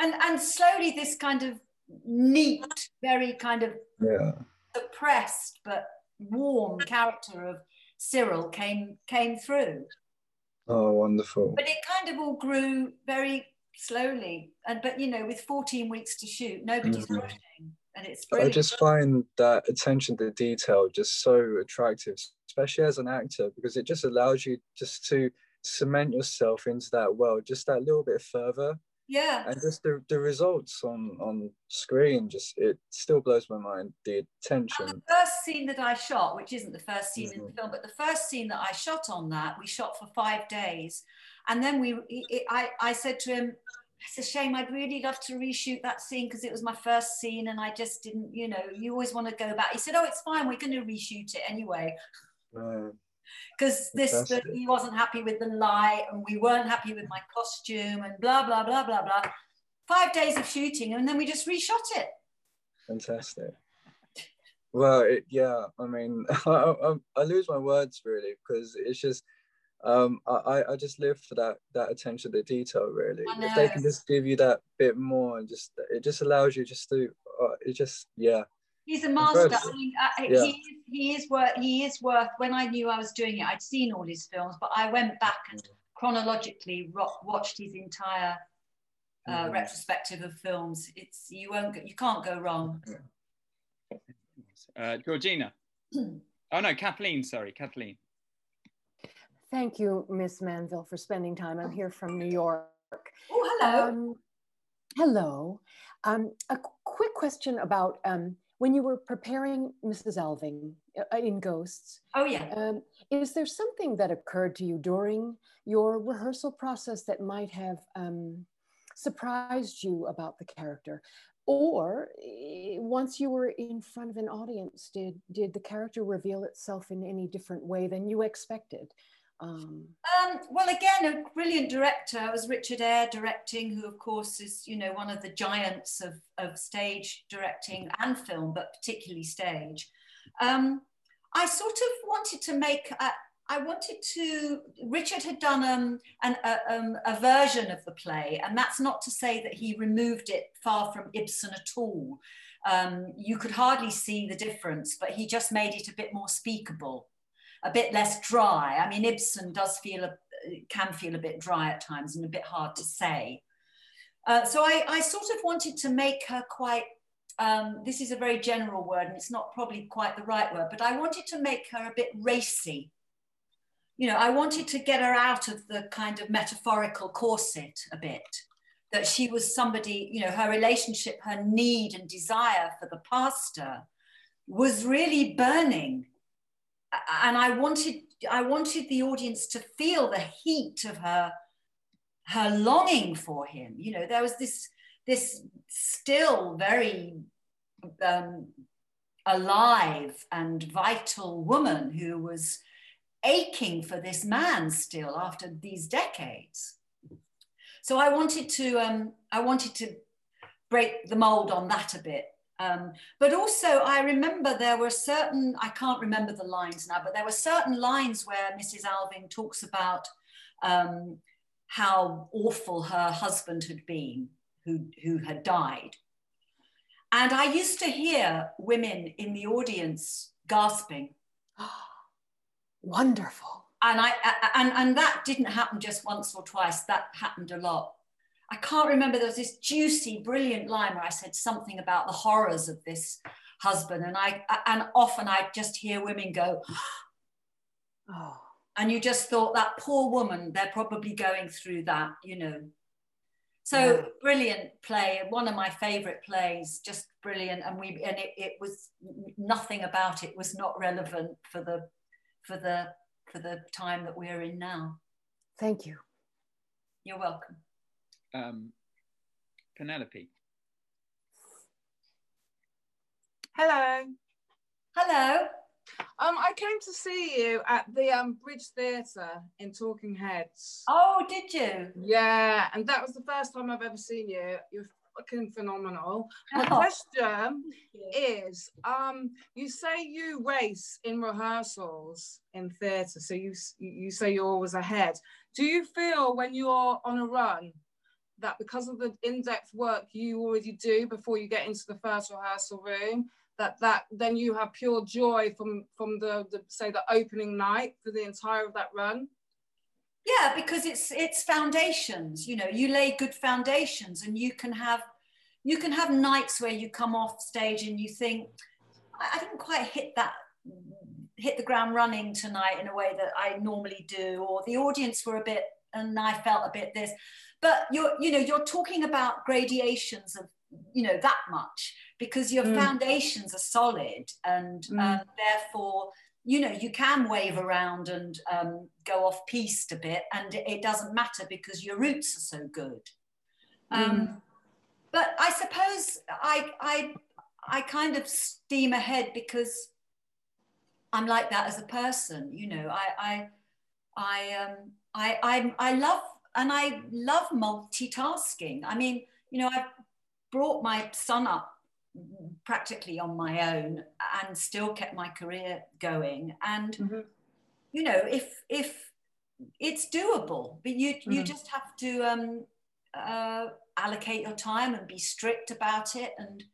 And and slowly this kind of neat, very kind of Yeah. suppressed but warm character of Cyril came came through. Oh, wonderful. But it kind of all grew very slowly. And but you know, with 14 weeks to shoot, nobody's Mhm. rushing. And it's I just find that attention to detail just so attractive, especially as an actor, because it just allows you just to cement yourself into that world just that little bit further. yeah. And just the, the results on, on screen, just it still blows my mind. The And attention. the first scene that I shot, which isn't the first scene in the Mhm. film, but the first scene that I shot on that, we shot for five days. And then we, I, I said to him, it's a shame, I'd really love to reshoot that scene because it was my first scene and I just didn't, you know, you always want to go back. He said, oh, it's fine, we're going to reshoot it anyway. Uh, Because this, that Fantastic. he wasn't happy with the light and we weren't happy with my costume and blah, blah, blah, blah, blah. Five days of shooting and then we just reshot it. fantastic. Well, it, yeah, I mean, I, I, I lose my words really because it's just, um, I, I just live for that that attention to detail really. If they can just give you that bit more and just it just allows you just to uh, it just yeah He's a master. I mean, uh, Yeah. he, is- he is worth. He is worth. When I knew I was doing it, I'd seen all his films, but I went back and chronologically ro- watched his entire uh, Mhm. retrospective of films. It's you won't. go- You can't go wrong. Uh, Georgina. oh no, Kathleen. Sorry, Kathleen. Thank you, Miss Manville, for spending time. I'm here from New York. Oh, hello. Um, hello. Um, a qu- quick question about um, when you were preparing Mrs. Alving uh, in Ghosts. oh yeah. Um, is there something that occurred to you during your rehearsal process that might have um, surprised you about the character? Or eh, once you were in front of an audience, did, did the character reveal itself in any different way than you expected? Um, Um, well, again, a brilliant director was Richard Eyre directing, who, of course, is you know one of the giants of, of stage directing and film, but particularly stage. Um, I sort of wanted to make. A, I wanted to. Richard had done um, an, a, um, a version of the play, and that's not to say that he removed it far from Ibsen at all. Um, you could hardly see the difference, but he just made it a bit more speakable a bit less dry. I mean, Ibsen does feel a, can feel a bit dry at times and a bit hard to say. Uh, so I, I sort of wanted to make her quite. Um, this is a very general word, and it's not probably quite the right word, but I wanted to make her a bit racy. You know, I wanted to get her out of the kind of metaphorical corset a bit. That she was somebody, you know, her relationship, her need and desire for the pastor was really burning and I wanted I wanted the audience to feel the heat of her her longing for him. You know, there was this this still very um, alive and vital woman who was aching for this man still after these decades. So I wanted to um, I wanted to break the mold on that a bit um, but also, I remember there were certain, I can't remember the lines now, but there were certain lines where Mrs. Alving talks about um, how awful her husband had been, who, who had died. And I used to hear women in the audience gasping. wonderful. And, I, and, and that didn't happen just once or twice, that happened a lot. I can't remember, there was this juicy, brilliant line where I said something about the horrors of this husband. And I and often I just hear women go, Oh, and you just thought that poor woman, they're probably going through that, you know. So Yeah. brilliant play, one of my favorite plays, just brilliant. And we and it, it was nothing about it was not relevant for the for the for the time that we're in now. thank you. You're welcome. Um, Penelope. Hello. Hello. Um, I came to see you at the um, Bridge Theatre in Talking Heads. Oh, did you? Yeah, and that was the first time I've ever seen you. You're fucking phenomenal. My Oh. question is, um, you say you race in rehearsals in theatre, so you you say you're always ahead. Do you feel when you're on a run that because of the in-depth work you already do before you get into the first rehearsal room, that that then you have pure joy from from the, the say the opening night for the entire of that run? Yeah, because it's it's foundations. You know, you lay good foundations, and you can have you can have nights where you come off stage and you think, I, I didn't quite hit that hit the ground running tonight in a way that I normally do, or the audience were a bit and I felt a bit this. But you're you know you're talking about gradations of you know that much because your Mm. foundations are solid and Mm. um, therefore you know you can wave around and um, go off piste a bit and it, it doesn't matter because your roots are so good um, but i suppose i i i kind of steam ahead because i'm like that as a person you know i i i um i i, I love and i love multitasking i mean you know i've brought my son up practically on my own and still kept my career going and Mhm. you know if if it's doable, but you you Mhm. just have to um, uh, allocate your time and be strict about it. And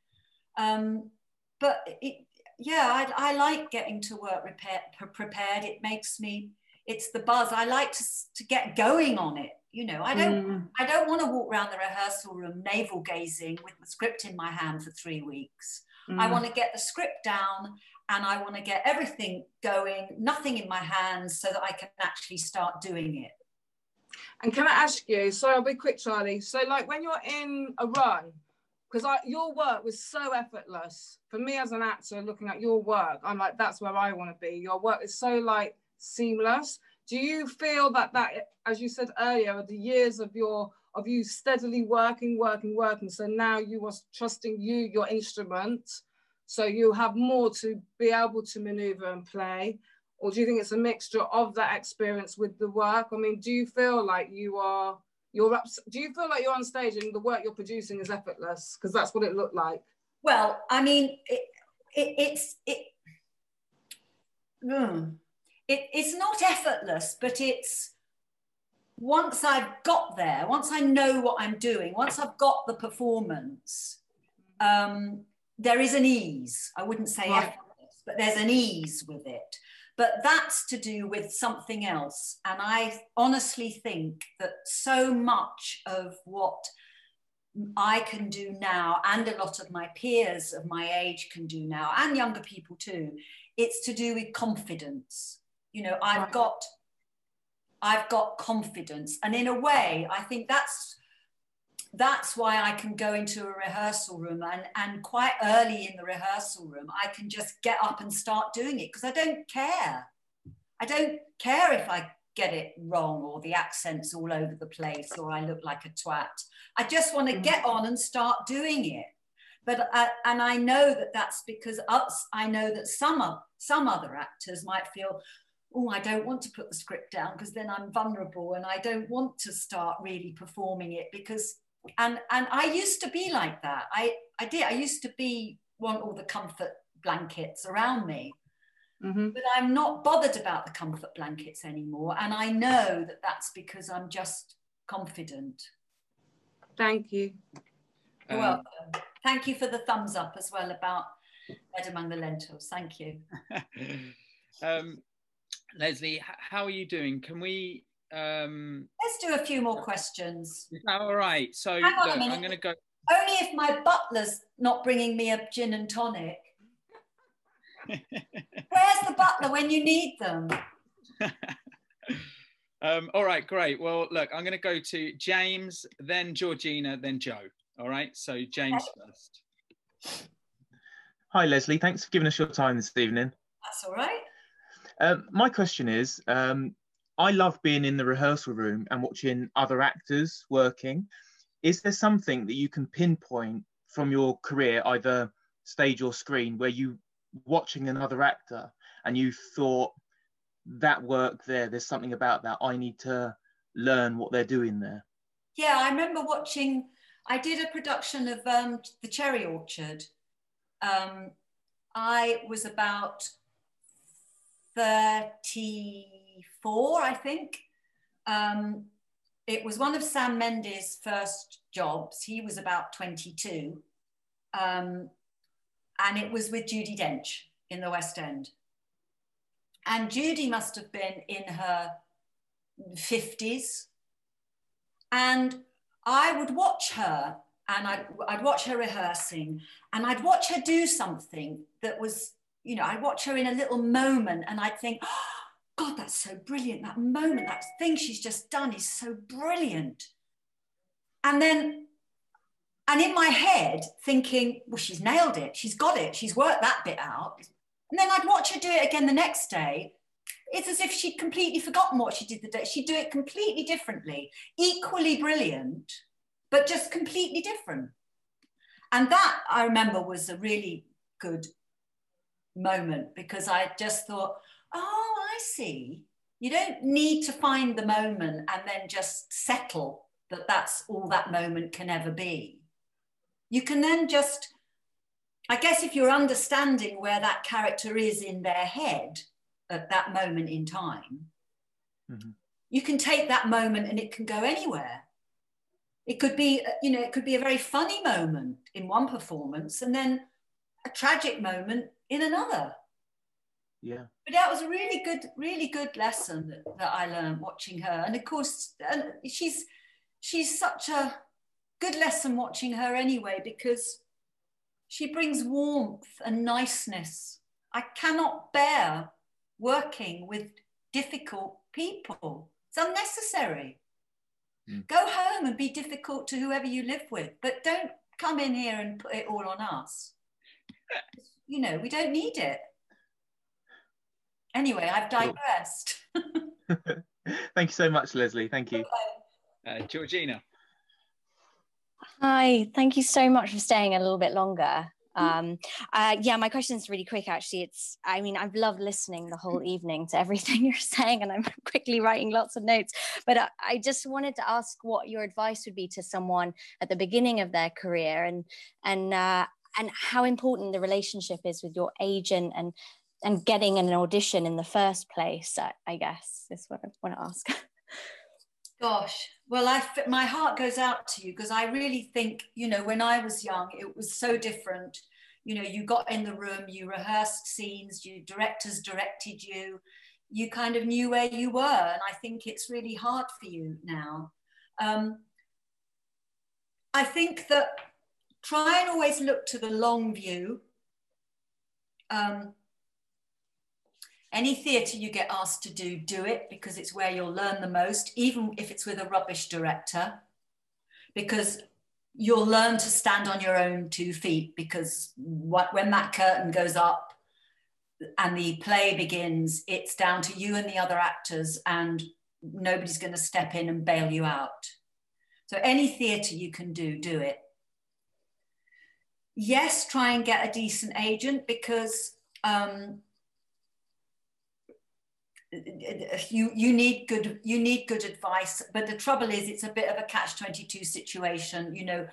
um, but it, yeah, I, I like getting to work repair, pre- prepared. It makes me. It's the buzz. I like to to get going on it. You know, I don't. Mm. I don't want to walk around the rehearsal room navel gazing with the script in my hand for three weeks. I Mm. want to get the script down and I want to get everything going, nothing in my hands, so that I can actually start doing it. And can I ask you? So I'll be quick, Charlie. So like when you're in a run, because I your work was so effortless for me as an actor. Looking at your work, I'm like, that's where I want to be. Your work is so like seamless. Do you feel that that, as you said earlier, the years of your of you steadily working, working, working. So now you was trusting you, your instrument. So you have more to be able to maneuver and play or do you think it's a mixture of that experience with the work? I mean, do you feel like you are you're up? Do you feel like you're on stage and the work you're producing is effortless? Because that's what it looked like. Well, I mean, it, it, it's it, mm, it, it's not effortless, but it's once I've got there, once I know what I'm doing, once I've got the performance, um, there is an ease. I wouldn't say Right. effortless, but there's an ease with it. But that's to do with something else. And I honestly think that so much of what I can do now, and a lot of my peers of my age can do now, and younger people too, it's to do with confidence. You know, I've got I've got confidence. And in a way, I think that's that's why I can go into a rehearsal room and, and quite early in the rehearsal room, I can just get up and start doing it because I don't care. I don't care if I get it wrong or the accent's all over the place or I look like a twat. I just want to Mm. get on and start doing it. But uh, and I know that that's because us. I know that some of some other actors might feel, oh, I don't want to put the script down because then I'm vulnerable and I don't want to start really performing it because and and I used to be like that. I I did. I used to be want all the comfort blankets around me, Mhm. but I'm not bothered about the comfort blankets anymore. And I know that that's because I'm just confident. Thank you. You're Um, welcome. Thank you for the thumbs up as well about Bed Among the Lentils. Thank you. um, Lesley, how are you doing? Can we? Um, Let's do a few more questions. is that all right? So Hang on look, minute. I'm going to go. Only if my butler's not bringing me a gin and tonic. Where's the butler when you need them? um, all right, great. Well, look, I'm going to go to James, then Georgina, then Joe. All right. So James first. Hi, Lesley. Thanks for giving us your time this evening. That's all right. Um, my question is um, I love being in the rehearsal room and watching other actors working. Is there something that you can pinpoint from your career, either stage or screen, where you watching another actor and you thought that work there, there's something about that I need to learn what they're doing there? Yeah, I remember watching. I did a production of um, The Cherry Orchard. Um, I was about 34, I think. Um, it was one of Sam Mendes' first jobs. He was about 22. Um, and it was with Judi Dench in the West End. And Judy must have been in her 50s. And I would watch her and I'd, I'd watch her rehearsing and I'd watch her do something that was, you know, I'd watch her in a little moment and I'd think, oh, God, that's so brilliant. That moment, that thing she's just done is so brilliant. And then, and in my head, thinking, well, she's nailed it. She's got it. She's worked that bit out. And then I'd watch her do it again the next day. It's as if she'd completely forgotten what she did the day. She'd do it completely differently, equally brilliant, but just completely different. And that I remember was a really good moment because I just thought, oh, I see. You don't need to find the moment and then just settle that that's all that moment can ever be. You can then just, I guess, if you're understanding where that character is in their head at that moment in time, Mhm. you can take that moment and it can go anywhere. It could be, you know, it could be a very funny moment in one performance and then a tragic moment in another. Yeah. But that was a really good, really good lesson that, that I learned watching her. And of course, and she's she's such a good lesson watching her anyway because she brings warmth and niceness. I cannot bear working with difficult people. It's unnecessary. Mm. Go home and be difficult to whoever you live with, but don't come in here and put it all on us. You know, we don't need it. Anyway, I've digressed. Thank you so much, Lesley. Thank you. Uh, Georgina. Hi, thank you so much for staying a little bit longer. Um, uh, yeah, my question is really quick. Actually, it's I mean I've loved listening the whole evening to everything you're saying, and I'm quickly writing lots of notes. But I, I just wanted to ask what your advice would be to someone at the beginning of their career, and and uh, and how important the relationship is with your agent, and and getting an audition in the first place. I, I guess is what I want to ask. Gosh, well, I my heart goes out to you because I really think you know when I was young, it was so different. You know, you got in the room, you rehearsed scenes, you directors directed you, you kind of knew where you were, and I think it's really hard for you now. Um, I think that try and always look to the long view. Um, any theatre you get asked to do, do it because it's where you'll learn the most, even if it's with a rubbish director, because you'll learn to stand on your own two feet. Because what, when that curtain goes up and the play begins, it's down to you and the other actors, and nobody's going to step in and bail you out. So, any theatre you can do, do it. Yes, try and get a decent agent because. Um, you you need good you need good advice but the trouble is it's a bit of a catch 22 situation you know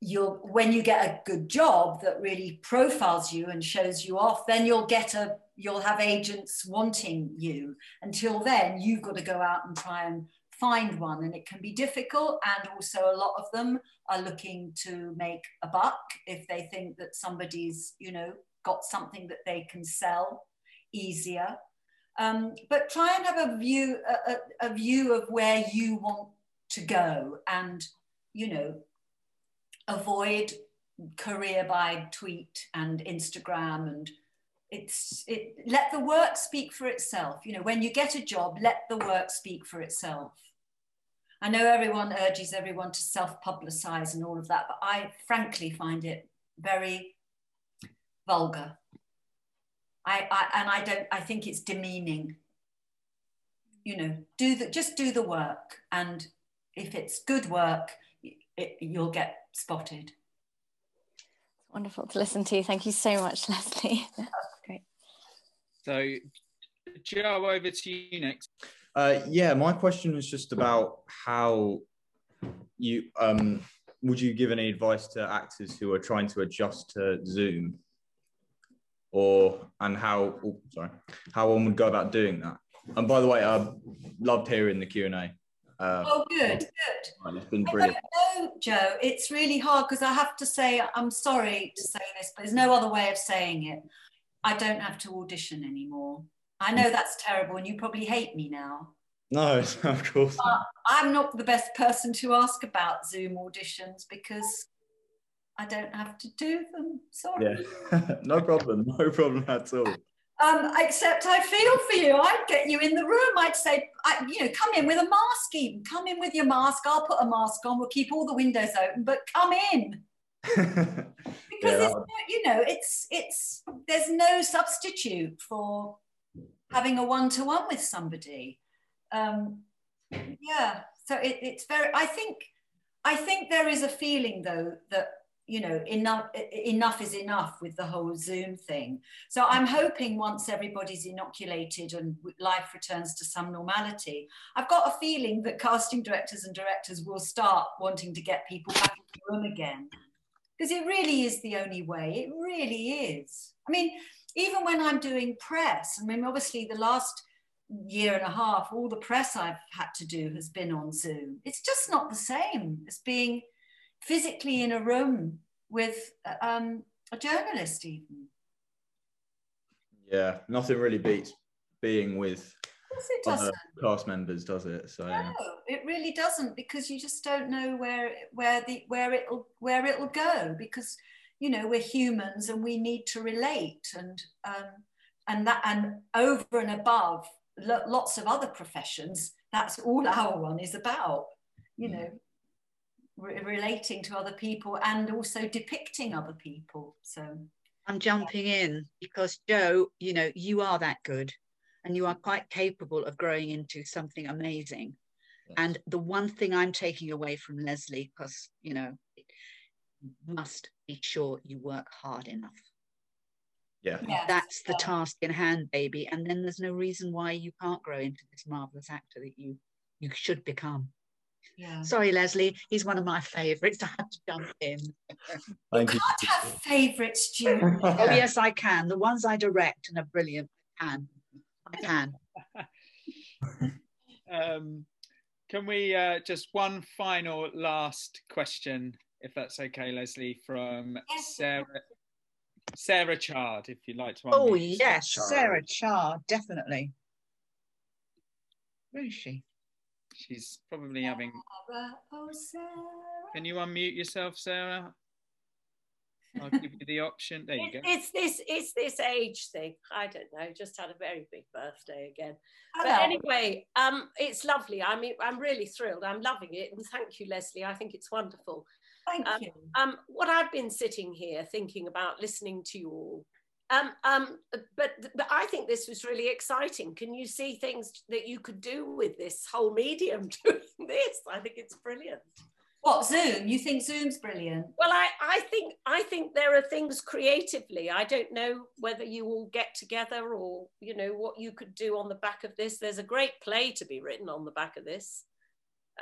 you'll when you get a good job that really profiles you and shows you off then you'll get a you'll have agents wanting you until then you've got to go out and try and find one and it can be difficult and also a lot of them are looking to make a buck if they think that somebody's you know got something that they can sell easier. Um, but try and have a view, a, a, view of where you want to go and, you know, avoid career by tweet and Instagram and it's it let the work speak for itself. You know when you get a job let the work speak for itself i know everyone urges everyone to self publicize and all of that but i frankly find it very vulgar I, I and I don't I think it's demeaning. You know, do the just do the work, and if it's good work, it, you'll get spotted. Wonderful to listen to. Thank you so much, Lesley. Great. So, Joe, over to you next. Uh, yeah, my question was just about how you um, would you give any advice to actors who are trying to adjust to Zoom or and how oh, sorry how one would go about doing that. And by the way, I loved hearing the Q and A. Uh, oh, good, good. It's been brilliant. No, Joe, it's really hard because I have to say I'm sorry to say this, but there's no other way of saying it. I don't have to audition anymore. I know that's terrible, and you probably hate me now. No, of course. Not. I'm not the best person to ask about Zoom auditions because I don't have to do them. Sorry. Yeah, no problem. No problem at all. Um, except I feel for you. I'd get you in the room. I'd say, I, you know, come in with a mask. Even come in with your mask. I'll put a mask on. We'll keep all the windows open, but come in. because yeah, you know, it's it's there's no substitute for having a one to one with somebody. Um, yeah. So it, it's very. I think I think there is a feeling though that you know enough enough is enough with the whole zoom thing so i'm hoping once everybody's inoculated and life returns to some normality i've got a feeling that casting directors and directors will start wanting to get people back in the room again because it really is the only way it really is i mean even when i'm doing press i mean obviously the last year and a half, all the press I've had to do has been on Zoom. It's just not the same as being physically in a room with um, a journalist, even. Yeah, nothing really beats being with other cast members, does it? So. No, it really doesn't because you just don't know where where the where it'll where it'll go because you know we're humans and we need to relate and um, and that and over and above lo- lots of other professions that's all our one is about you know re- relating to other people and also depicting other people. So I'm jumping in because Joe, you know, you are that good and you are quite capable of growing into something amazing. And the one thing I'm taking away from Lesley, because, you know, must be sure you work hard enough. Yeah. That's the task in hand, baby. And then there's no reason why you can't grow into this marvelous actor that you you should become. yeah Sorry, Lesley, he's one of my favorites. I had to jump in. Thank you. can't have favorites Julie oh yes, I can. The ones I direct and are brilliant. I can. I can. Um, can we uh, just one final last question, if that's okay, Lesley, from Sarah Sarah Chard, if you'd like to. Oh yes, yourself. Sarah Char, definitely. Where is she? She's probably having. oh Sarah Can you unmute yourself, Sarah? I'll give you the option. There you go. It's this it's this age thing. I don't know. Just had a very big birthday again. But anyway, um, it's lovely. I mean, I'm really thrilled. I'm loving it, and thank you, Lesley. I think it's wonderful. Thank um, you. Um, what I've been sitting here thinking about, listening to you all. Um, um, but, but I think this was really exciting. Can you see things that you could do with this whole medium doing this? I think it's brilliant. what Zoom you think Zoom's brilliant Well, I, I think I think there are things creatively. I don't know whether you all get together or you know what you could do on the back of this. There's a great play to be written on the back of this.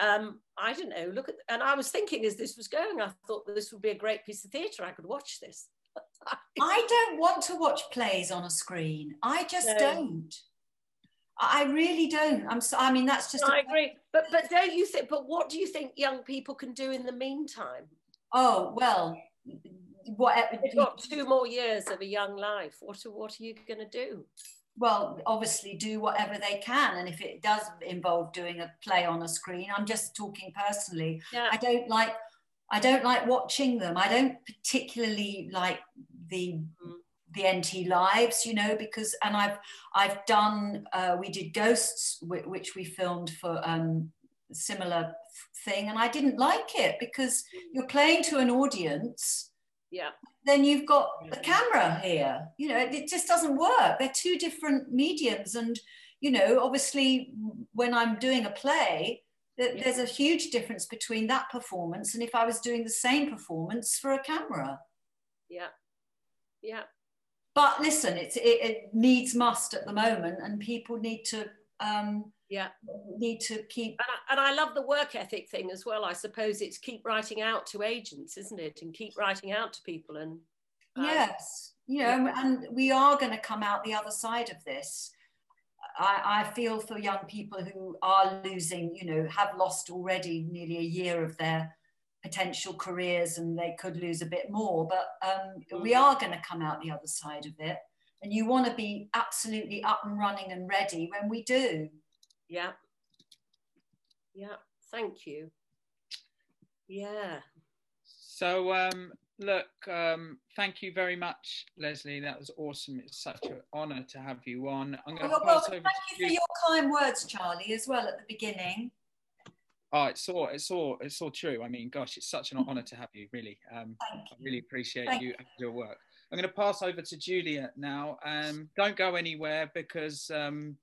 Um, I don't know. Look at and I was thinking as this was going, I thought that this would be a great piece of theatre. I could watch this. I don't want to watch plays on a screen. I just No. don't. I I really don't. I'm so, I mean, that's just. I a- agree. But but don't you think? But what do you think young people can do in the meantime? Oh well, what? They've got two more years of a young life. What are what are you going to do? Well, obviously, do whatever they can, and if it does involve doing a play on a screen, I'm just talking personally. Yeah. I don't like. I don't like watching them. I don't particularly like the the NT lives, you know, because and I've I've done uh, we did Ghosts, which we filmed for um, similar thing, and I didn't like it because you're playing to an audience. Yeah. Then you've got the camera here. You know, it, it just doesn't work. They're two different mediums, and you know, obviously, when I'm doing a play, th- there's a huge difference between that performance and if I was doing the same performance for a camera. Yeah. Yeah. But listen, it's it, it needs must at the moment, and people need to um, yeah need to keep. And I, and I love the work ethic thing as well. I suppose it's keep writing out to agents, isn't it? And keep writing out to people and um, Yes, you know, and we are going to come out the other side of this. I, I feel for young people who are losing, you know, have lost already nearly a year of their potential careers and they could lose a bit more. But um, we are going to come out the other side of it. And you want to be absolutely up and running and ready when we do. Yeah. Yeah. Thank you. Yeah. So, um, look, um, thank you very much, Lesley. That was awesome. It's such an honour to have you on. I'm going to Well, pass well, over thank to you for your kind words, Charlie, as well at the beginning. Oh, it's all, it's all, it's all true. I mean, gosh, it's such an honour to have you. Really, um, I really appreciate Thank you and your work. I'm going to pass over to Julia now. Um, don't go anywhere because um,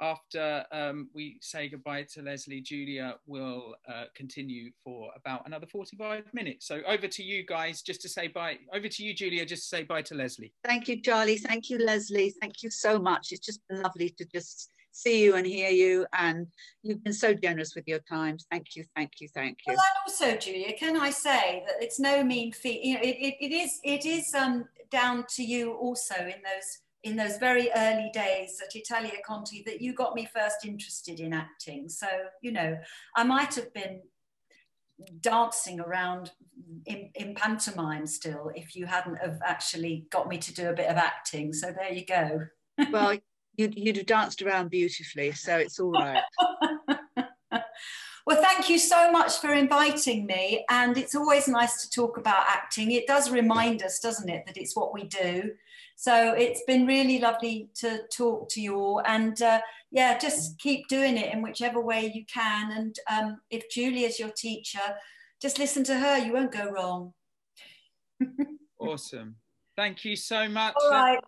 after um, we say goodbye to Lesley, Julia will uh, continue for about another 45 minutes. So over to you guys, just to say bye. Over to you, Julia, just to say bye to Lesley. Thank you, Charlie. Thank you, Lesley. Thank you so much. It's just been lovely to just see you and hear you. And you've been so generous with your time. Thank you, thank you, thank you. Well, and also, Julia, can I say that it's no mean feat? You know, it, it, it is it is um, down to you also in those in those very early days at Italia Conti that you got me first interested in acting. So, you know, I might have been dancing around in, in pantomime still if you hadn't have actually got me to do a bit of acting. So there you go. well, you'd, you'd have danced around beautifully, so it's all right. Well, thank you so much for inviting me. And it's always nice to talk about acting. It does remind us, doesn't it, that it's what we do. So it's been really lovely to talk to you all. And uh, yeah, just keep doing it in whichever way you can. And um, if Julie is your teacher, just listen to her. You won't go wrong. awesome. Thank you so much. All right.